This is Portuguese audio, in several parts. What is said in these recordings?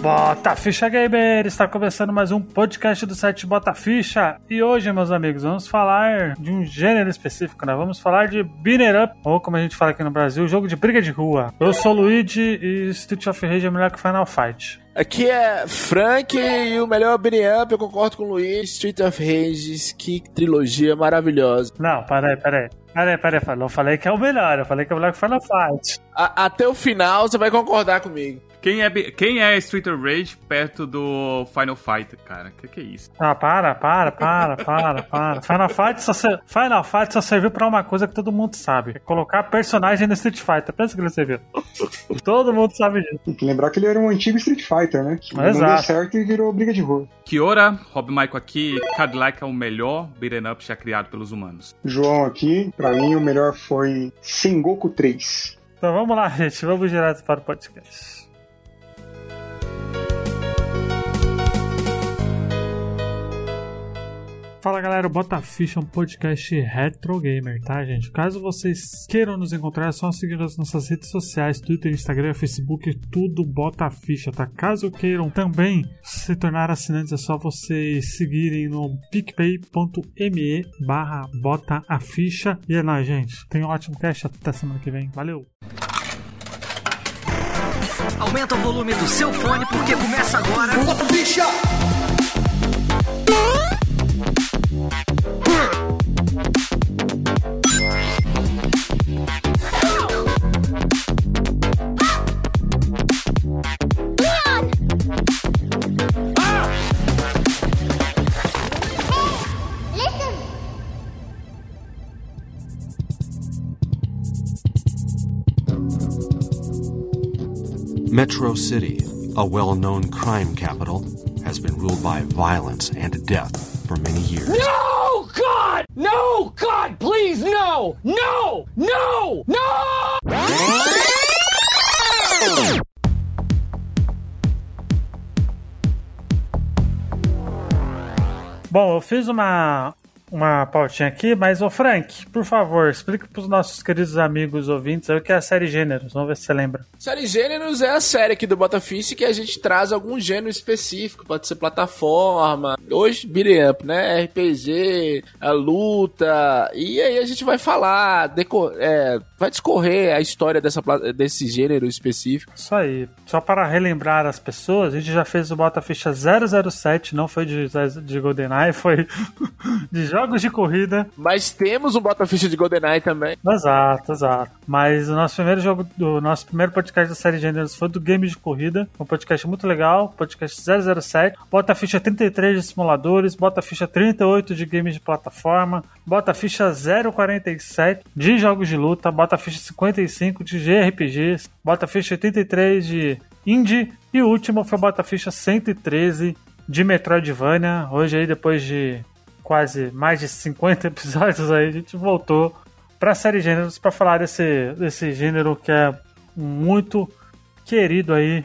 Bota Ficha Gamer! Está começando mais um podcast do site Bota Ficha. E hoje, meus amigos, vamos falar de um gênero específico, né? Vamos falar de Beater Up, ou como a gente fala aqui no Brasil, jogo de briga de rua. Eu sou o Luigi e Street of Rage é melhor que Final Fight. Aqui é Frank e o melhor beat'em up, eu concordo com o Luiz, Street of Rage, que trilogia maravilhosa. Não, peraí, peraí. Peraí, peraí, eu falei que é o melhor, eu falei que é o melhor que Final Fight. A, até o final você vai concordar comigo. Quem é, quem é Street of Rage perto do Final Fight, cara? Que que é isso? Ah, para, para, para, para, para. Final Fight só, Final Fight só serviu pra uma coisa que todo mundo sabe. É colocar personagem no Street Fighter. Pensa que ele serviu. todo mundo sabe disso. Tem que lembrar que ele era um antigo Street Fighter, né? Que Exato. não deu certo e virou briga de rua. Kiora, Rob Michael aqui. Cadillac é o melhor beat'em up já criado pelos humanos. João aqui. Pra mim, o melhor foi Sengoku 3. Então vamos lá, gente. Vamos direto para o podcast. Fala galera, o Bota Ficha é um podcast retro gamer, tá gente? Caso vocês queiram nos encontrar, é só seguir nas nossas redes sociais, Twitter, Instagram, Facebook, tudo Bota Ficha, tá? Caso queiram também se tornar assinantes, é só vocês seguirem no picpay.me barra Bota a Ficha. E é nóis, gente. Tenha um ótimo cast, até semana que vem. Valeu! Aumenta o volume do seu fone porque começa agora... Bota Metro City, a well known crime capital, has been ruled by violence and death for many years. No, God! No, God, please, no! No! No! No! Bom, eu fiz uma, uma pautinha aqui, mas, ô Frank, por favor, explica para os nossos queridos amigos ouvintes o que é a série Gêneros. Vamos ver se você lembra. Série Gêneros é a série aqui do Botafish que a gente traz algum gênero específico, pode ser plataforma, hoje beat'em up, né? RPG, a luta, e aí a gente vai falar, decor, é, vai discorrer a história dessa, desse gênero específico. Isso aí. Só para relembrar as pessoas, a gente já fez o Botafish 007, não foi de, de GoldenEye, foi de jogos de corrida. Mas temos um Botaficha de GoldenEye também. Exato, exato. Mas o nosso primeiro jogo, o nosso primeiro podcast da série Gêneros foi do Game de Corrida. Um podcast muito legal, podcast 007. Bota ficha 33 de simuladores, bota ficha 38 de games de plataforma, bota ficha 047 de jogos de luta, bota ficha 55 de JRPGs, bota ficha 83 de indie e o último foi bota ficha 113 de Metroidvania. Hoje aí depois de quase mais de 50 episódios aí, a gente voltou para a série Gêneros para falar desse, desse gênero que é muito querido aí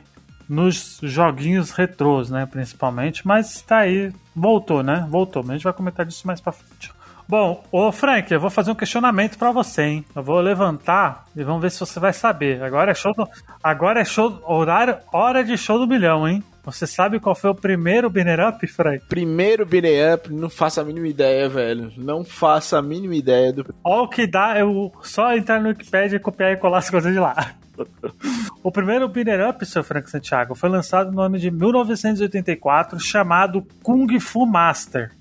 nos joguinhos retrôs, né, principalmente, mas tá aí, voltou, né? Voltou, mas a gente vai comentar disso mais para frente. Bom, ô Frank, eu vou fazer um questionamento para você, hein? Eu vou levantar e vamos ver se você vai saber. Agora é show do, agora é show horário, hora de show do milhão, hein? Você sabe qual foi o primeiro Binner Up, Frank? Primeiro Binner Up, não faço a mínima ideia, velho. Não faço a mínima ideia do. Olha o que dá, eu só entrar no Wikipedia, copiar e colar as coisas de lá. o primeiro Binner Up, seu Frank Santiago, foi lançado no ano de 1984, chamado Kung Fu Master.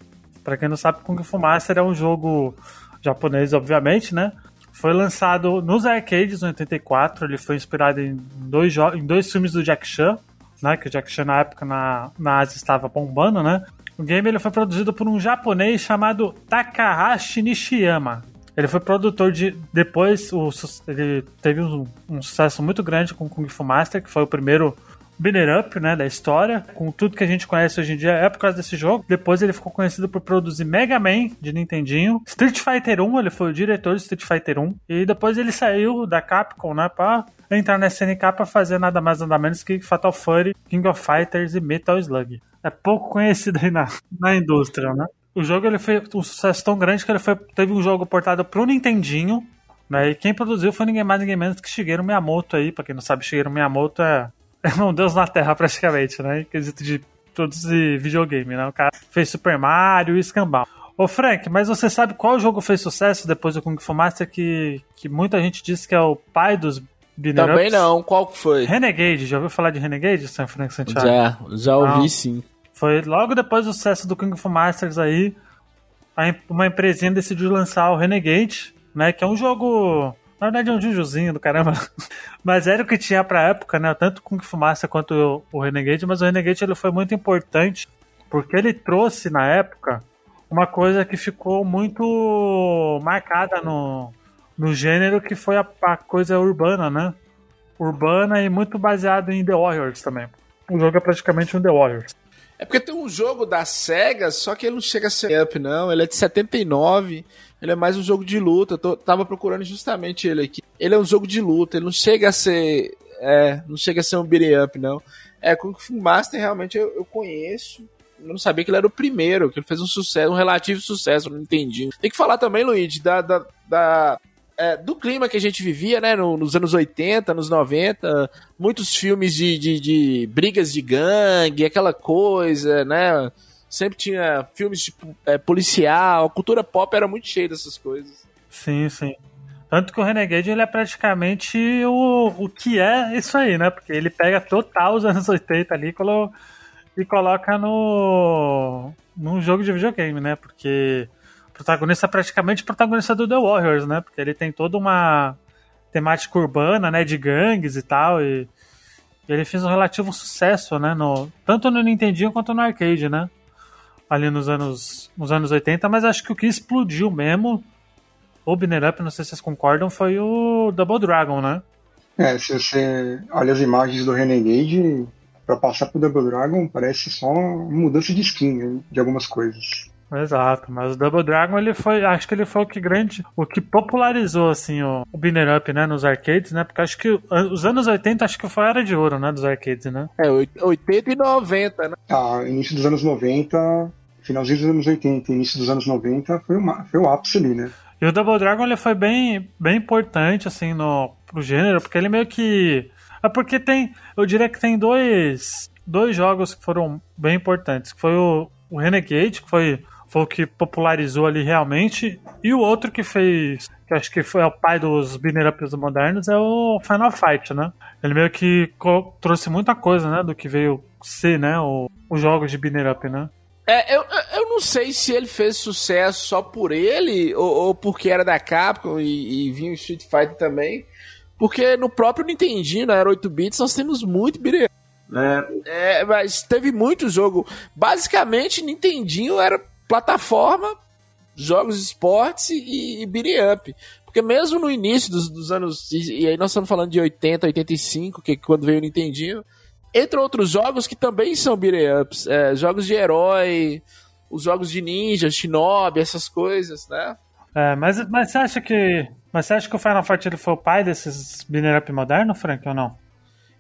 Para quem não sabe, Kung Fu Master é um jogo japonês, obviamente, né? Foi lançado nos arcades em 84. Ele foi inspirado em dois, em dois filmes do Jack Chan, né? Que o Jack Chan na época na, na Ásia estava bombando, né? O game ele foi produzido por um japonês chamado Takahashi Nishiyama. Ele foi produtor de. Depois, o, ele teve um, um sucesso muito grande com Kung Fu Master, que foi o primeiro Binner Up, né, da história, com tudo que a gente conhece hoje em dia, é por causa desse jogo. Depois ele ficou conhecido por produzir Mega Man de Nintendinho, Street Fighter 1, ele foi o diretor de Street Fighter 1, e depois ele saiu da Capcom, né, pra entrar na SNK pra fazer nada mais nada menos que Fatal Fury, King of Fighters e Metal Slug. É pouco conhecido aí na, na indústria, né? O jogo ele foi um sucesso tão grande que ele foi, teve um jogo portado pro Nintendinho, né? E quem produziu foi ninguém mais ninguém menos que Shigeru Miyamoto aí, pra quem não sabe, Shigeru Miyamoto é é um deus na Terra praticamente, né? Em quesito de produzir videogame, né? O cara fez Super Mario e Scambau. Ô Frank, mas você sabe qual jogo fez sucesso depois do Kung Fu Master que, que muita gente disse que é o pai dos Beater Também não, qual que foi? Renegade, já ouviu falar de Renegade, San Frank Santiago? Já, já ouvi não. sim. Foi logo depois do sucesso do Kung Fu Masters aí, uma empresinha decidiu lançar o Renegade, né, que é um jogo... Na verdade é um jujuzinho do caramba. Mas era o que tinha pra época, né? Tanto o Kung Fu Master quanto o Renegade, mas o Renegade ele foi muito importante porque ele trouxe na época uma coisa que ficou muito marcada no, no gênero, que foi a, a coisa urbana, né? Urbana e muito baseado em The Warriors também. O jogo é praticamente um The Warriors. É porque tem um jogo da SEGA, só que ele não chega a ser up, não. Ele é de 79. Ele é mais um jogo de luta. Eu tô, tava procurando justamente ele aqui. Ele é um jogo de luta. Ele não chega a ser. É, não chega a ser um beat'em up, não. É, Kung Fu Master realmente eu, eu conheço eu não sabia que ele era o primeiro, que ele fez um sucesso, um relativo sucesso, não entendi. Tem que falar também, Luigi, da, da, da é, do clima que a gente vivia, né, no, nos anos 80, nos 90, muitos filmes de, de, de, brigas de gangue, aquela coisa, né, sempre tinha filmes de é, policial, a cultura pop era muito cheia dessas coisas. Sim, sim. Tanto que o Renegade ele é praticamente o, o que é isso aí, né? Porque ele pega total os anos 80 ali e colo e coloca no num jogo de videogame, né? Porque o protagonista é praticamente protagonista do The Warriors, né? Porque ele tem toda uma temática urbana, né, de gangues e tal e, e ele fez um relativo sucesso, né, no tanto no Nintendinho quanto no arcade, né? Ali nos anos nos anos 80, mas acho que o que explodiu mesmo o Binner Up, não sei se vocês concordam, foi o Double Dragon, né? É, se você olha as imagens do Renegade, para passar pro Double Dragon parece só mudança de skin né, de algumas coisas. Exato, mas o Double Dragon ele foi, acho que ele foi o que grande, o que popularizou assim o, o Binner Up, né, nos arcades, né? Porque acho que os anos 80 acho que foi a era de ouro, né, dos arcades, né? É, 80 e 90, né? Ah, início dos anos 90, finalzinho dos anos 80, início dos anos 90 foi, uma, foi o ápice ali, né? E o Double Dragon ele foi bem, bem importante assim no pro gênero, porque ele meio que é porque tem, eu diria que tem dois, dois jogos que foram bem importantes, que foi o, o Renegade, que foi, foi o que popularizou ali realmente, e o outro que fez, que acho que foi o pai dos binner ups modernos, é o Final Fight, né? Ele meio que trouxe muita coisa, né, do que veio ser, né, o, os jogos de up, né? É, eu, eu não sei se ele fez sucesso só por ele ou, ou porque era da Capcom e, e vinha o Street Fighter também. Porque no próprio Nintendinho, na Era 8 bits, nós temos muito beat'em né? É, mas teve muito jogo. Basicamente, Nintendinho era plataforma, jogos esportes e, e beat'em up. Porque mesmo no início dos, dos anos. E, aí nós estamos falando de 80, 85, que é quando veio o Nintendinho. Entre outros jogos que também são beat'em ups. É, jogos de herói, os jogos de ninja, shinobi, essas coisas, né? É, mas, mas você acha que mas você acha que o Final Fight ele foi o pai desses binner up modernos, Frank, ou não?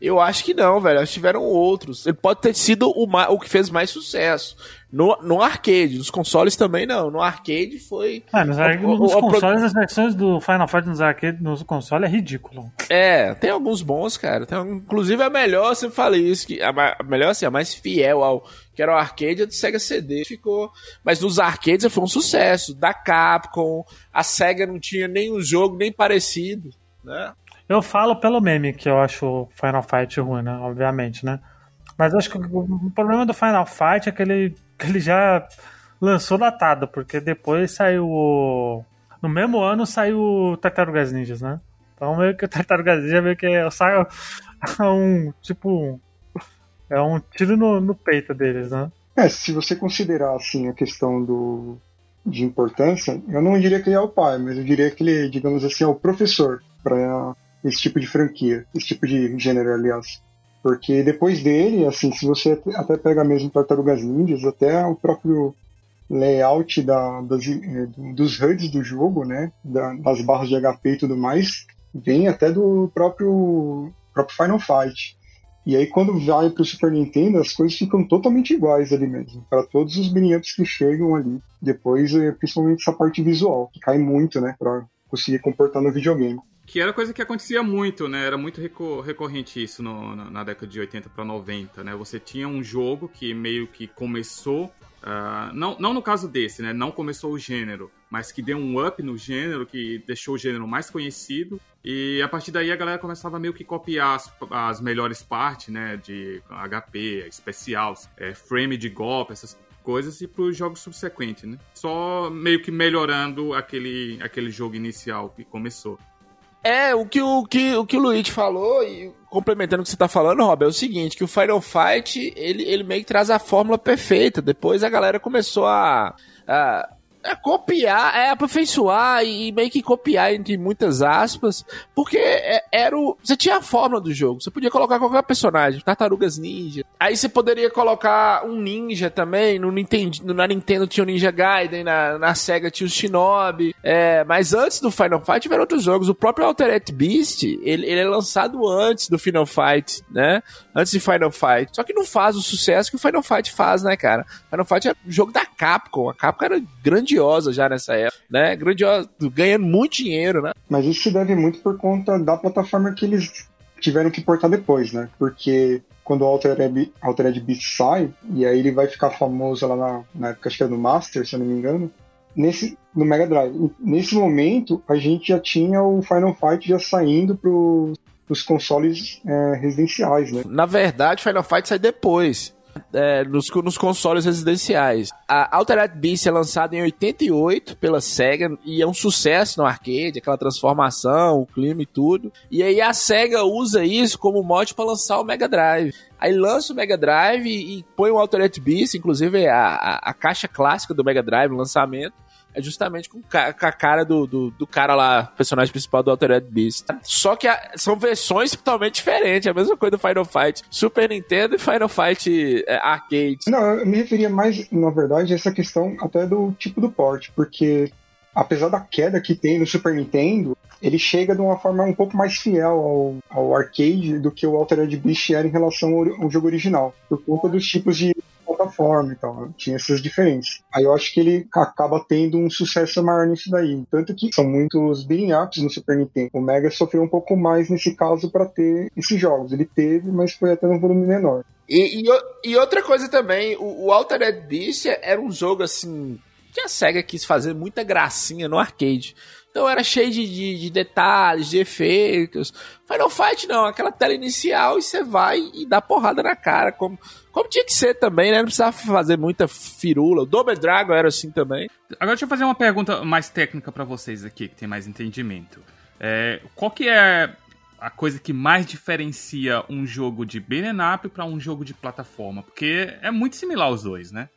Eu acho que não, velho. Acho que tiveram outros. Ele pode ter sido o, o que fez mais sucesso. No, no arcade, nos consoles também não. No arcade foi. Ah, nos, nos consoles, as versões do Final Fight nos arcade, nos consoles é ridículo. É, tem alguns bons, cara. Tem, inclusive a melhor, eu sempre falei isso, que a, a melhor, assim, a mais fiel ao que era o arcade, a do Sega CD. Ficou. Mas nos arcades foi um sucesso. Da Capcom, a Sega não tinha nenhum jogo nem parecido, né? Eu falo pelo meme que eu acho Final Fight ruim, né? Obviamente, né? Mas acho que o problema do Final Fight é que ele que ele já lançou datado, porque depois saiu o... No mesmo ano saiu o Tartarugas Ninjas, né? Então meio que o Tartarugas Ninja meio que é, sai um, tipo, é um tiro no, no peito deles, né? É, se você considerar, assim, a questão do, de importância, eu não diria que ele é o pai, mas eu diria que ele, digamos assim, é o professor para esse tipo de franquia, esse tipo de gênero, aliás. Porque depois dele, assim, se você até pega mesmo Tartarugas Ninjas, até o próprio layout da, das, eh, dos HUDs do jogo, né, das barras de HP e tudo mais, vem até do próprio, próprio Final Fight. E aí quando vai para o Super Nintendo, as coisas ficam totalmente iguais ali mesmo, para todos os mini que chegam ali. Depois, eh, principalmente essa parte visual, que cai muito, né, para conseguir comportar no videogame. Que era coisa que acontecia muito, né? Era muito recorrente isso no, na, na, década de 80 para 90, né? Você tinha um jogo que meio que começou. Uh, não, não no caso desse, né? Não começou o gênero, mas que deu um up no gênero, que deixou o gênero mais conhecido. E a partir daí a galera começava meio que copiar as, as melhores partes, né? De HP, especial, é, frame de golpe, essas coisas e para os jogos subsequentes, né? Só meio que melhorando aquele, aquele jogo inicial que começou. É, o que o, que, o que o Luigi falou, e complementando o que você tá falando, Rob, é o seguinte, que o Final Fight, ele, ele meio que traz a fórmula perfeita. Depois a galera começou a, a é copiar, é aperfeiçoar e meio que copiar entre muitas aspas, porque é, era o, você tinha a fórmula do jogo, você podia colocar qualquer personagem, tartarugas ninja. Aí você poderia colocar um ninja também, no Nintendo, na Nintendo tinha o Ninja Gaiden, na, na Sega tinha o Shinobi. É, mas antes do Final Fight tiveram outros jogos. O próprio Altered Beast, ele, ele é lançado antes do Final Fight, né? Antes de Final Fight. Só que não faz o sucesso que o Final Fight faz, né, cara? Final Fight é um jogo da Capcom. A Capcom era grande grandiosa já nessa época, né? Grandiosa, ganhando muito dinheiro, né? Mas isso se deve muito por conta da plataforma que eles tiveram que portar depois, né? Porque quando o Altered, Altered Beast sai, e aí ele vai ficar famoso lá na, na época, acho que era no Master, se eu não me engano, nesse, no Mega Drive. Nesse momento, a gente já tinha o Final Fight já saindo pro, os consoles é, residenciais, né? Na verdade, Final Fight sai depois é, nos, nos consoles residenciais. A Altered Beast é lançada em 88 pela SEGA e é um sucesso no arcade, aquela transformação, o clima e tudo. E aí a SEGA usa isso como mod para lançar o Mega Drive. Aí lança o Mega Drive e, e põe o Altered Beast, inclusive a, a, a caixa clássica do Mega Drive lançamento é justamente com, com a cara do, do, do, cara lá, personagem principal do Altered Beast. Só que a, são versões totalmente diferentes, é a mesma coisa do Final Fight Super Nintendo e Final Fight é, Arcade. Não, eu me referia mais, na verdade, a essa questão até do tipo do port, porque apesar da queda que tem no Super Nintendo, ele chega de uma forma um pouco mais fiel ao, ao arcade do que o Altered Beast era em relação ao, ao jogo original, por conta dos tipos de plataforma e tal. Tinha essas diferenças. Aí eu acho que ele acaba tendo um sucesso maior nisso daí. Tanto que são muitos beating ups no Super Nintendo. O Mega sofreu um pouco mais nesse caso para ter esses jogos. Ele teve, mas foi até num volume menor. E, e, e outra coisa também, o, o Altered Beast era um jogo assim que a SEGA quis fazer muita gracinha no arcade. Então era cheio de, de, de, detalhes, de efeitos. Final Fight não, aquela tela inicial e você vai e dá porrada na cara, como, como tinha que ser também, né? Não precisava fazer muita firula. O Double Dragon era assim também. Agora deixa eu fazer uma pergunta mais técnica para vocês aqui, que tem mais entendimento. É, qual que é a coisa que mais diferencia um jogo de beat'em up para um jogo de plataforma? Porque é muito similar os dois, né?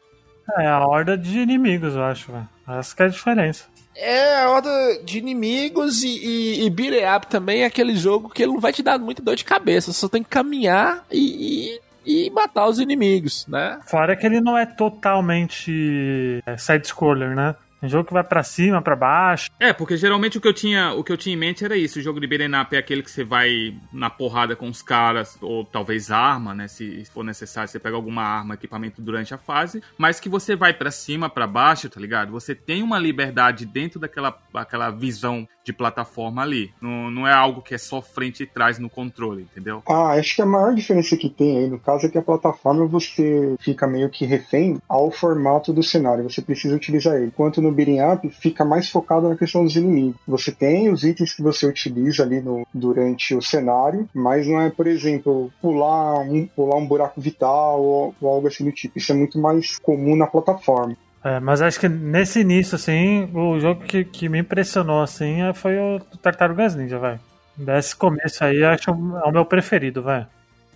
É a horda de inimigos, eu acho. Véio. Essa que é a diferença. É a horda de inimigos e, e, e Beat Up também é aquele jogo que ele não vai te dar muita dor de cabeça. Você só tem que caminhar e, e, e matar os inimigos, né? Fora que ele não é totalmente é, side-scroller, né? Um jogo que vai para cima, para baixo. É, porque geralmente o que eu tinha, o que eu tinha em mente era isso. O jogo de beat'em é aquele que você vai na porrada com os caras, ou talvez arma, né? Se for necessário, você pega alguma arma, equipamento durante a fase, mas que você vai para cima, para baixo, tá ligado? Você tem uma liberdade dentro daquela aquela visão de plataforma ali. Não, não é algo que é só frente e trás no controle, entendeu? Ah, acho que a maior diferença que tem aí, no caso, é que a plataforma você fica meio que refém ao formato do cenário. Você precisa utilizar ele. Enquanto no beating up fica mais focado na questão dos inimigos. Você tem os itens que você utiliza ali no, durante o cenário, mas não é, por exemplo, pular um, pular um buraco vital ou, ou algo assim do tipo. Isso é muito mais comum na plataforma. É, mas acho que nesse início, assim, o jogo que, que me impressionou, assim, é, foi o Tartarugas Ninja, vai. Desse começo aí, acho é o meu preferido, vai.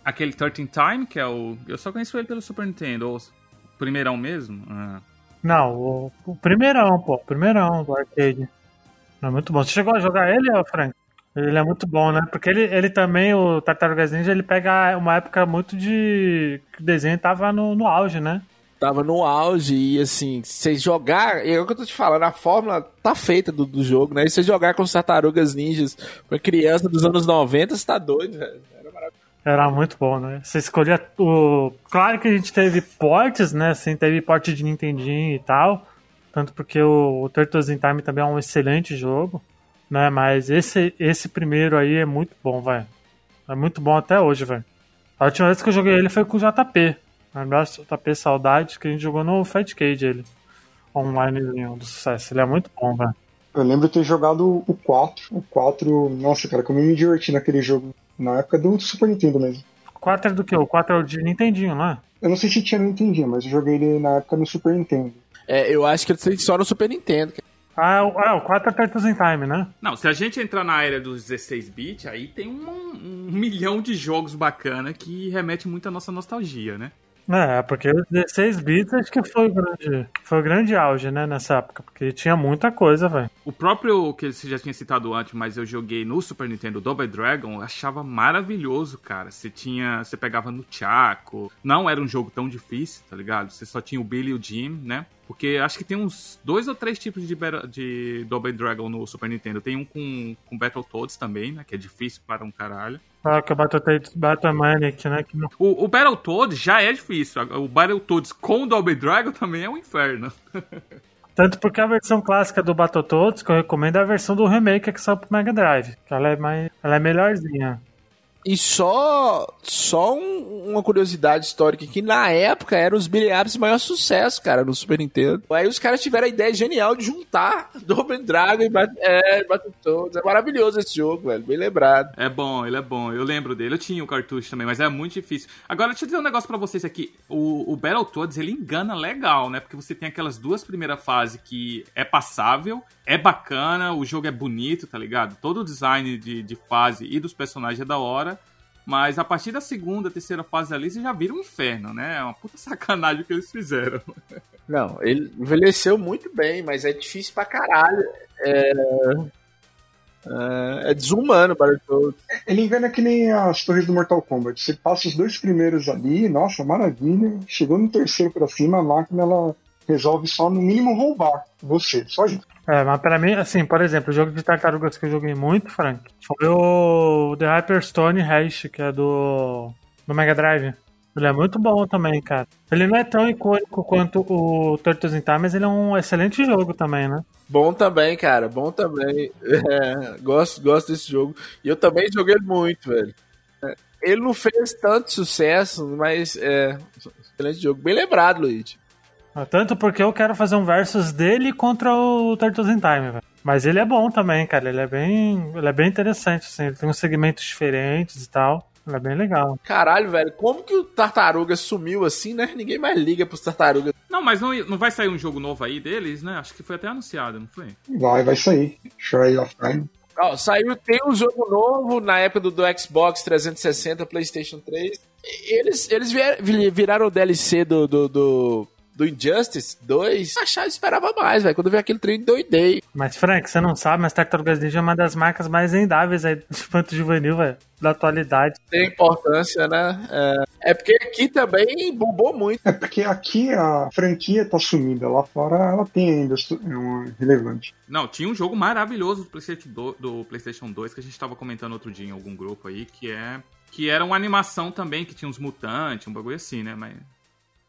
Aquele 13 Time, que é o. Eu só conheço ele pelo Super Nintendo, ou primeirão mesmo? Ah. Não, o, o primeirão, pô, o primeirão do arcade. É muito bom. Você chegou a jogar ele, Frank? Ele é muito bom, né? Porque ele, ele também, o Tartarugas Ninja, ele pega uma época muito de. que o desenho tava no, no auge, né? Tava no auge e assim, você jogar, é o que eu tô te falando, a fórmula tá feita do, do jogo, né? E você jogar com os tartarugas ninjas pra criança dos anos 90, você tá doido, velho. Era muito bom, né? Você escolhia o. Claro que a gente teve portes, né? Assim, teve porte de Nintendinho e tal. Tanto porque o, o Turtles in Time também é um excelente jogo. Né, mas esse, esse primeiro aí é muito bom, velho. É muito bom até hoje, velho. A última vez que eu joguei ele foi com o JP. Abraço, JP Saudade, que a gente jogou no Fight Cage ele. Online do sucesso. Ele é muito bom, velho. Eu lembro de ter jogado o 4. O 4, nossa, cara, como eu me diverti naquele jogo. Na época do Super Nintendo mesmo. O 4 é do que? O 4 é o de Nintendinho, não é? Eu não sei se tinha no Nintendinho, mas eu joguei ele na época no Super Nintendo. É, eu acho que ele só no Super Nintendo. Ah, o, ah, o 4 é Turtles in Time, né? Não, se a gente entrar na era dos 16 bits, aí tem um, um milhão de jogos bacana que remete muito à nossa nostalgia, né? É, porque os 16 bits acho que foi o grande, foi o grande auge, né, nessa época, porque tinha muita coisa, velho. O próprio que você já tinha citado antes, mas eu joguei no Super Nintendo Double Dragon, eu achava maravilhoso, cara. Você tinha, você pegava no Chaco. Não era um jogo tão difícil, tá ligado? Você só tinha o Billy e o Jim, né? Porque acho que tem uns dois ou três tipos de, de Double Dragon no Super Nintendo. Tem um com, com Battletoads também, né? Que é difícil para um caralho. Ah, que o Battletoads Battlemanic, né, que não... O, o Battletoads já é difícil. O Battletoads com o Double Dragon também é um inferno. Tanto porque a versão clássica do Battletoads, que eu recomendo, é a versão do remake que saiu pro Mega Drive. Que ela é, mais, ela é melhorzinha. E só, só um- uma curiosidade histórica que na época eram os de maior sucesso, cara, no Super Nintendo. Aí os caras tiveram a ideia genial de juntar Double Dragon e é, Battletoads. É maravilhoso esse jogo, velho, bem lembrado. É bom, ele é bom. Eu lembro dele. Eu tinha o cartucho também, mas é muito difícil. Agora, deixa eu dizer um negócio pra vocês aqui. O, o Battletoads, ele engana legal, né? Porque você tem aquelas duas primeiras fases que é passável, é bacana, o jogo é bonito, tá ligado? Todo o design de, de fase e dos personagens é da hora. Mas a partir da segunda, terceira fase ali, você já vira um inferno, né? É uma puta sacanagem o que eles fizeram. Não, ele envelheceu muito bem, mas é difícil pra caralho. É, é, é desumano o Battletoads. Ele engana que nem as torres do Mortal Kombat. Você passa os dois primeiros ali, nossa, maravilha. Chegou no terceiro pra cima, a máquina ela resolve só no mínimo roubar você, só isso. É, mas pra mim, assim, por exemplo, o jogo de tartarugas que eu joguei muito, Frank, foi o The Hyperstone Hash, que é do, do Mega Drive. Ele é muito bom também, cara. Ele não é tão icônico quanto o Turtles in Time, mas ele é um excelente jogo também, né? Bom também, cara, bom também. É, gosto, gosto desse jogo. E eu também joguei muito, velho. É, Ele não fez tanto sucesso, mas é. Excelente jogo. Bem lembrado, Luigi. Ah, Tanto porque eu quero fazer um versus dele contra o Turtles in Time, velho. Mas ele é bom também, cara. Ele é bem, ele é bem interessante, assim. Ele tem uns segmentos diferentes e tal. Ele é bem legal. Caralho, velho, como que o Tartaruga sumiu assim, né? Ninguém mais liga pros Tartarugas. Não, mas não, não vai sair um jogo novo aí deles, né? Acho que foi até anunciado, não foi? Vai, vai sair. Shred of Time. Ó, saiu, tem um jogo novo na época do, do Xbox 360, PlayStation 3. Eles, eles viraram o DLC do, do, do, do Injustice 2. Achar, eu esperava mais, velho. Quando eu vi aquele trem, doidei. Mas, Frank, você não sabe, mas Tartarugas Ninja é uma das marcas mais vendáveis aí do infanto juvenil, velho. Da atualidade. Tem importância, né? É, é porque aqui também bombou muito. É porque aqui a franquia tá sumida, lá fora ela tem ainda é uma relevante. Não, tinha um jogo maravilhoso do PlayStation 2, do PlayStation 2 que a gente tava comentando outro dia em algum grupo aí, que é que era uma animação também que tinha uns mutantes, um bagulho assim, né? Mas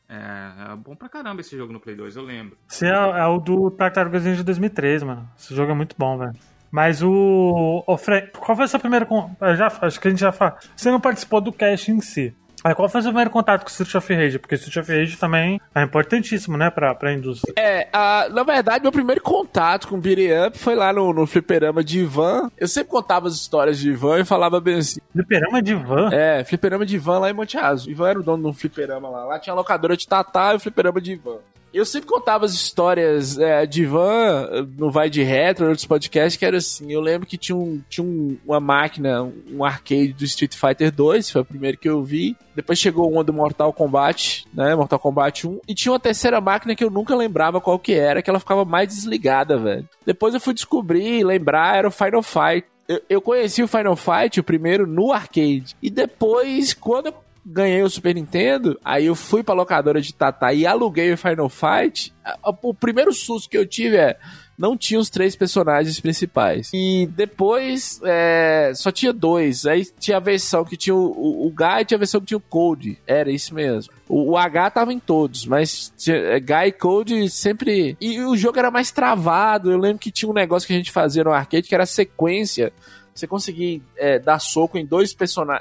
é, é bom pra caramba esse jogo no Play 2, eu lembro. Esse é, é o do Tartarugas Ninja de 2003, mano. Esse jogo é muito bom, velho. Mas o. Ô, Frank, qual foi o primeiro. con- eu Já, acho que a gente já falou. Você não participou do cast em si. Aí qual foi o seu primeiro contato com o Street of Rage? Porque Street of Rage também é importantíssimo, né, pra, pra indústria. É, a- na verdade, meu primeiro contato com o Beat'em Up foi lá no, no fliperama de Ivan. Eu sempre contava as histórias de Ivan e falava bem assim. Fliperama de van? É, fliperama de Ivan lá em Monte Azul. Ivan era o dono de um fliperama lá. Lá tinha a locadora de Tatá e o fliperama de Ivan. Eu sempre contava as histórias é, de Ivan eh, no Vai de Retro, outros podcasts, que era assim. Eu lembro que tinha, um, tinha um- uma máquina, um arcade do Street Fighter 2, foi o primeiro que eu vi. Depois chegou uma do Mortal Kombat, né? Mortal Kombat 1. E tinha uma terceira máquina que eu nunca lembrava qual que era, que ela ficava mais desligada, velho. Depois eu fui descobrir, lembrar, era o Final Fight. Eu, eu conheci o Final Fight, o primeiro, no arcade. E depois, quando eu ganhei o Super Nintendo, aí eu fui pra locadora de Tata e aluguei o Final Fight. O primeiro susto que eu tive é. não tinha os três personagens principais. E depois é, só tinha dois. Aí tinha a versão que tinha o, o, o Guy e tinha a versão que tinha o Code. Era isso mesmo. O, o H tava em todos, mas tinha, é, Guy e Code sempre. E o jogo era mais travado. Eu lembro que tinha um negócio que a gente fazia no arcade que era sequência você conseguir é, dar soco em dois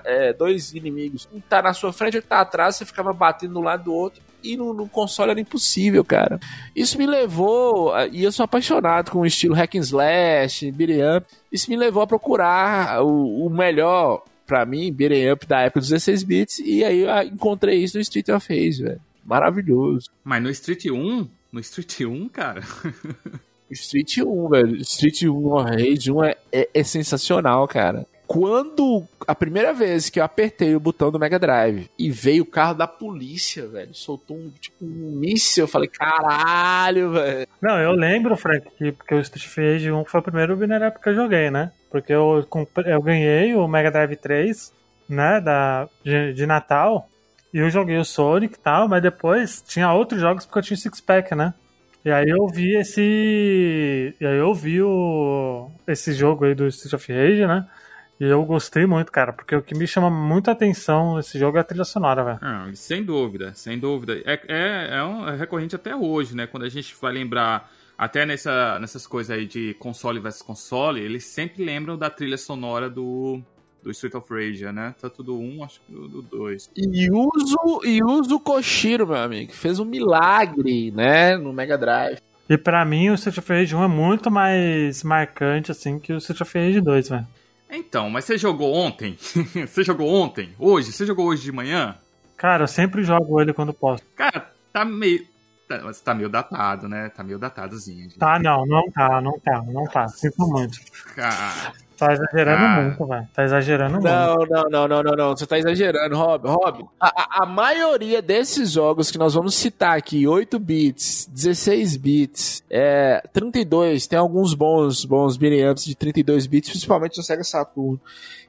é, dois inimigos, um tá na sua frente, outro tá atrás, você ficava batendo do lado do outro. E no, no, console era impossível, cara. Isso me levou, e eu sou apaixonado com o estilo hack and slash, beat'em up. Isso me levou a procurar o, o melhor, para mim, beat'em up da época dos 16 bits. E aí eu encontrei isso no Street of Rage, velho. Maravilhoso. Mas no Street 1, no Street 1, cara. Street 1, velho. Street 1 Rage 1 é, é, é, sensacional, cara. Quando a primeira vez que eu apertei o botão do Mega Drive e veio o carro da polícia, velho, soltou um tipo um míssil, eu falei, caralho, velho. Não, eu lembro, Frank, que porque o Street Rage 1 foi o primeiro binary up que eu joguei, né? Porque eu, eu ganhei o Mega Drive 3, né, da, de, de Natal, e eu joguei o Sonic e tal, mas depois tinha outros jogos porque eu tinha Six Pack, né? E aí eu vi esse. E aí eu vi o... esse jogo aí do Street of Rage, né? E eu gostei muito, cara, porque o que me chama muita atenção nesse jogo é a trilha sonora, velho. Ah, sem dúvida, sem dúvida. É, é, é, um, é recorrente até hoje, né? Quando a gente vai lembrar, até nessa, nessas coisas aí de console versus console, eles sempre lembram da trilha sonora do, do Street of Rage, né? Tanto do 1, acho que do 2. E uso, e uso Koshiro, meu amigo, fez um milagre, né, no Mega Drive. E pra mim o Street of Rage 1 é muito mais marcante, assim, que o Street of Rage 2, velho. Então, mas você jogou ontem? você jogou ontem? Hoje? Você jogou hoje de manhã? Cara, eu sempre jogo ele quando posso. Cara, tá meio. Tá, tá meio datado, né? Tá meio datadozinho. Gente. Tá, não, não tá, não tá, não tá. Sinto muito. Cara. Tá exagerando ah. muito, velho. Tá exagerando não, muito. Não, não, não, não, não. Você tá exagerando, Rob. Rob, a, a, maioria desses jogos que nós vamos citar aqui, 8 bits, 16 bits, é, 32, tem alguns bons, bons beat'em de 32 bits, principalmente no Sega Saturn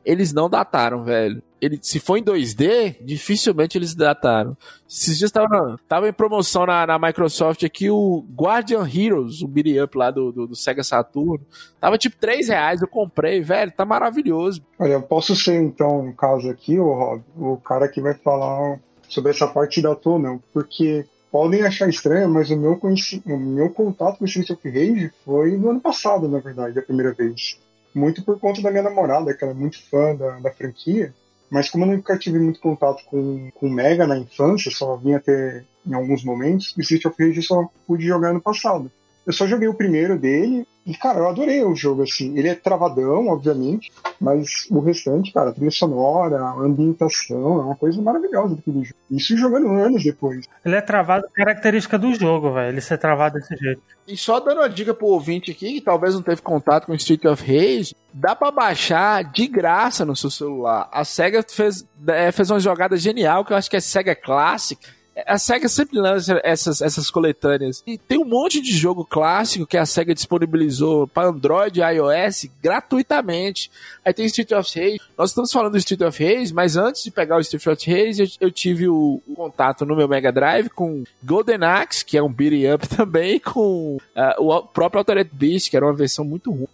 eles não dataram, velho. Ele, se for em 2D, dificilmente eles dataram. Esses dias tava, tava em promoção na, na Microsoft aqui o Guardian Heroes, o beat up lá do, do, do, Sega Saturn. Tava tipo 3 reais, eu comprei, velho, tá maravilhoso. Olha, eu posso ser então, no caso aqui, o Rob, o cara que vai falar sobre essa parte da não, porque podem achar estranho, mas o meu, o meu contato com o Street of Rage foi no ano passado, na verdade, a primeira vez muito por conta da minha namorada, que ela é muito fã da, da franquia. Mas como eu nunca tive muito contato com, com Mega na infância, só vinha ter em alguns momentos, o Street of Rage eu só pude jogar no passado. Eu só joguei o primeiro dele e, cara, eu adorei o jogo, assim. Ele é travadão, obviamente, mas o restante, cara, a trilha sonora, a ambientação, é uma coisa maravilhosa daquele jogo. Isso jogando anos depois. Ele é travado, característica do jogo, velho. Ele ser travado desse jeito. E só dando uma dica pro ouvinte aqui, que talvez não teve contato com Street of Rage, dá para baixar de graça no seu celular. A SEGA fez, é, fez uma jogada genial, que eu acho que é SEGA Classic a SEGA sempre lança essas, essas coletâneas. E tem um monte de jogo clássico que a SEGA disponibilizou para Android e iOS gratuitamente. Aí tem Street of Rage. Nós estamos falando do Street of Rage, mas antes de pegar o Street of Rage, eu, eu tive o, o, contato no meu Mega Drive com Golden Axe, que é um beat'em up também, com uh, o próprio Altered Beast, que era uma versão muito ruim.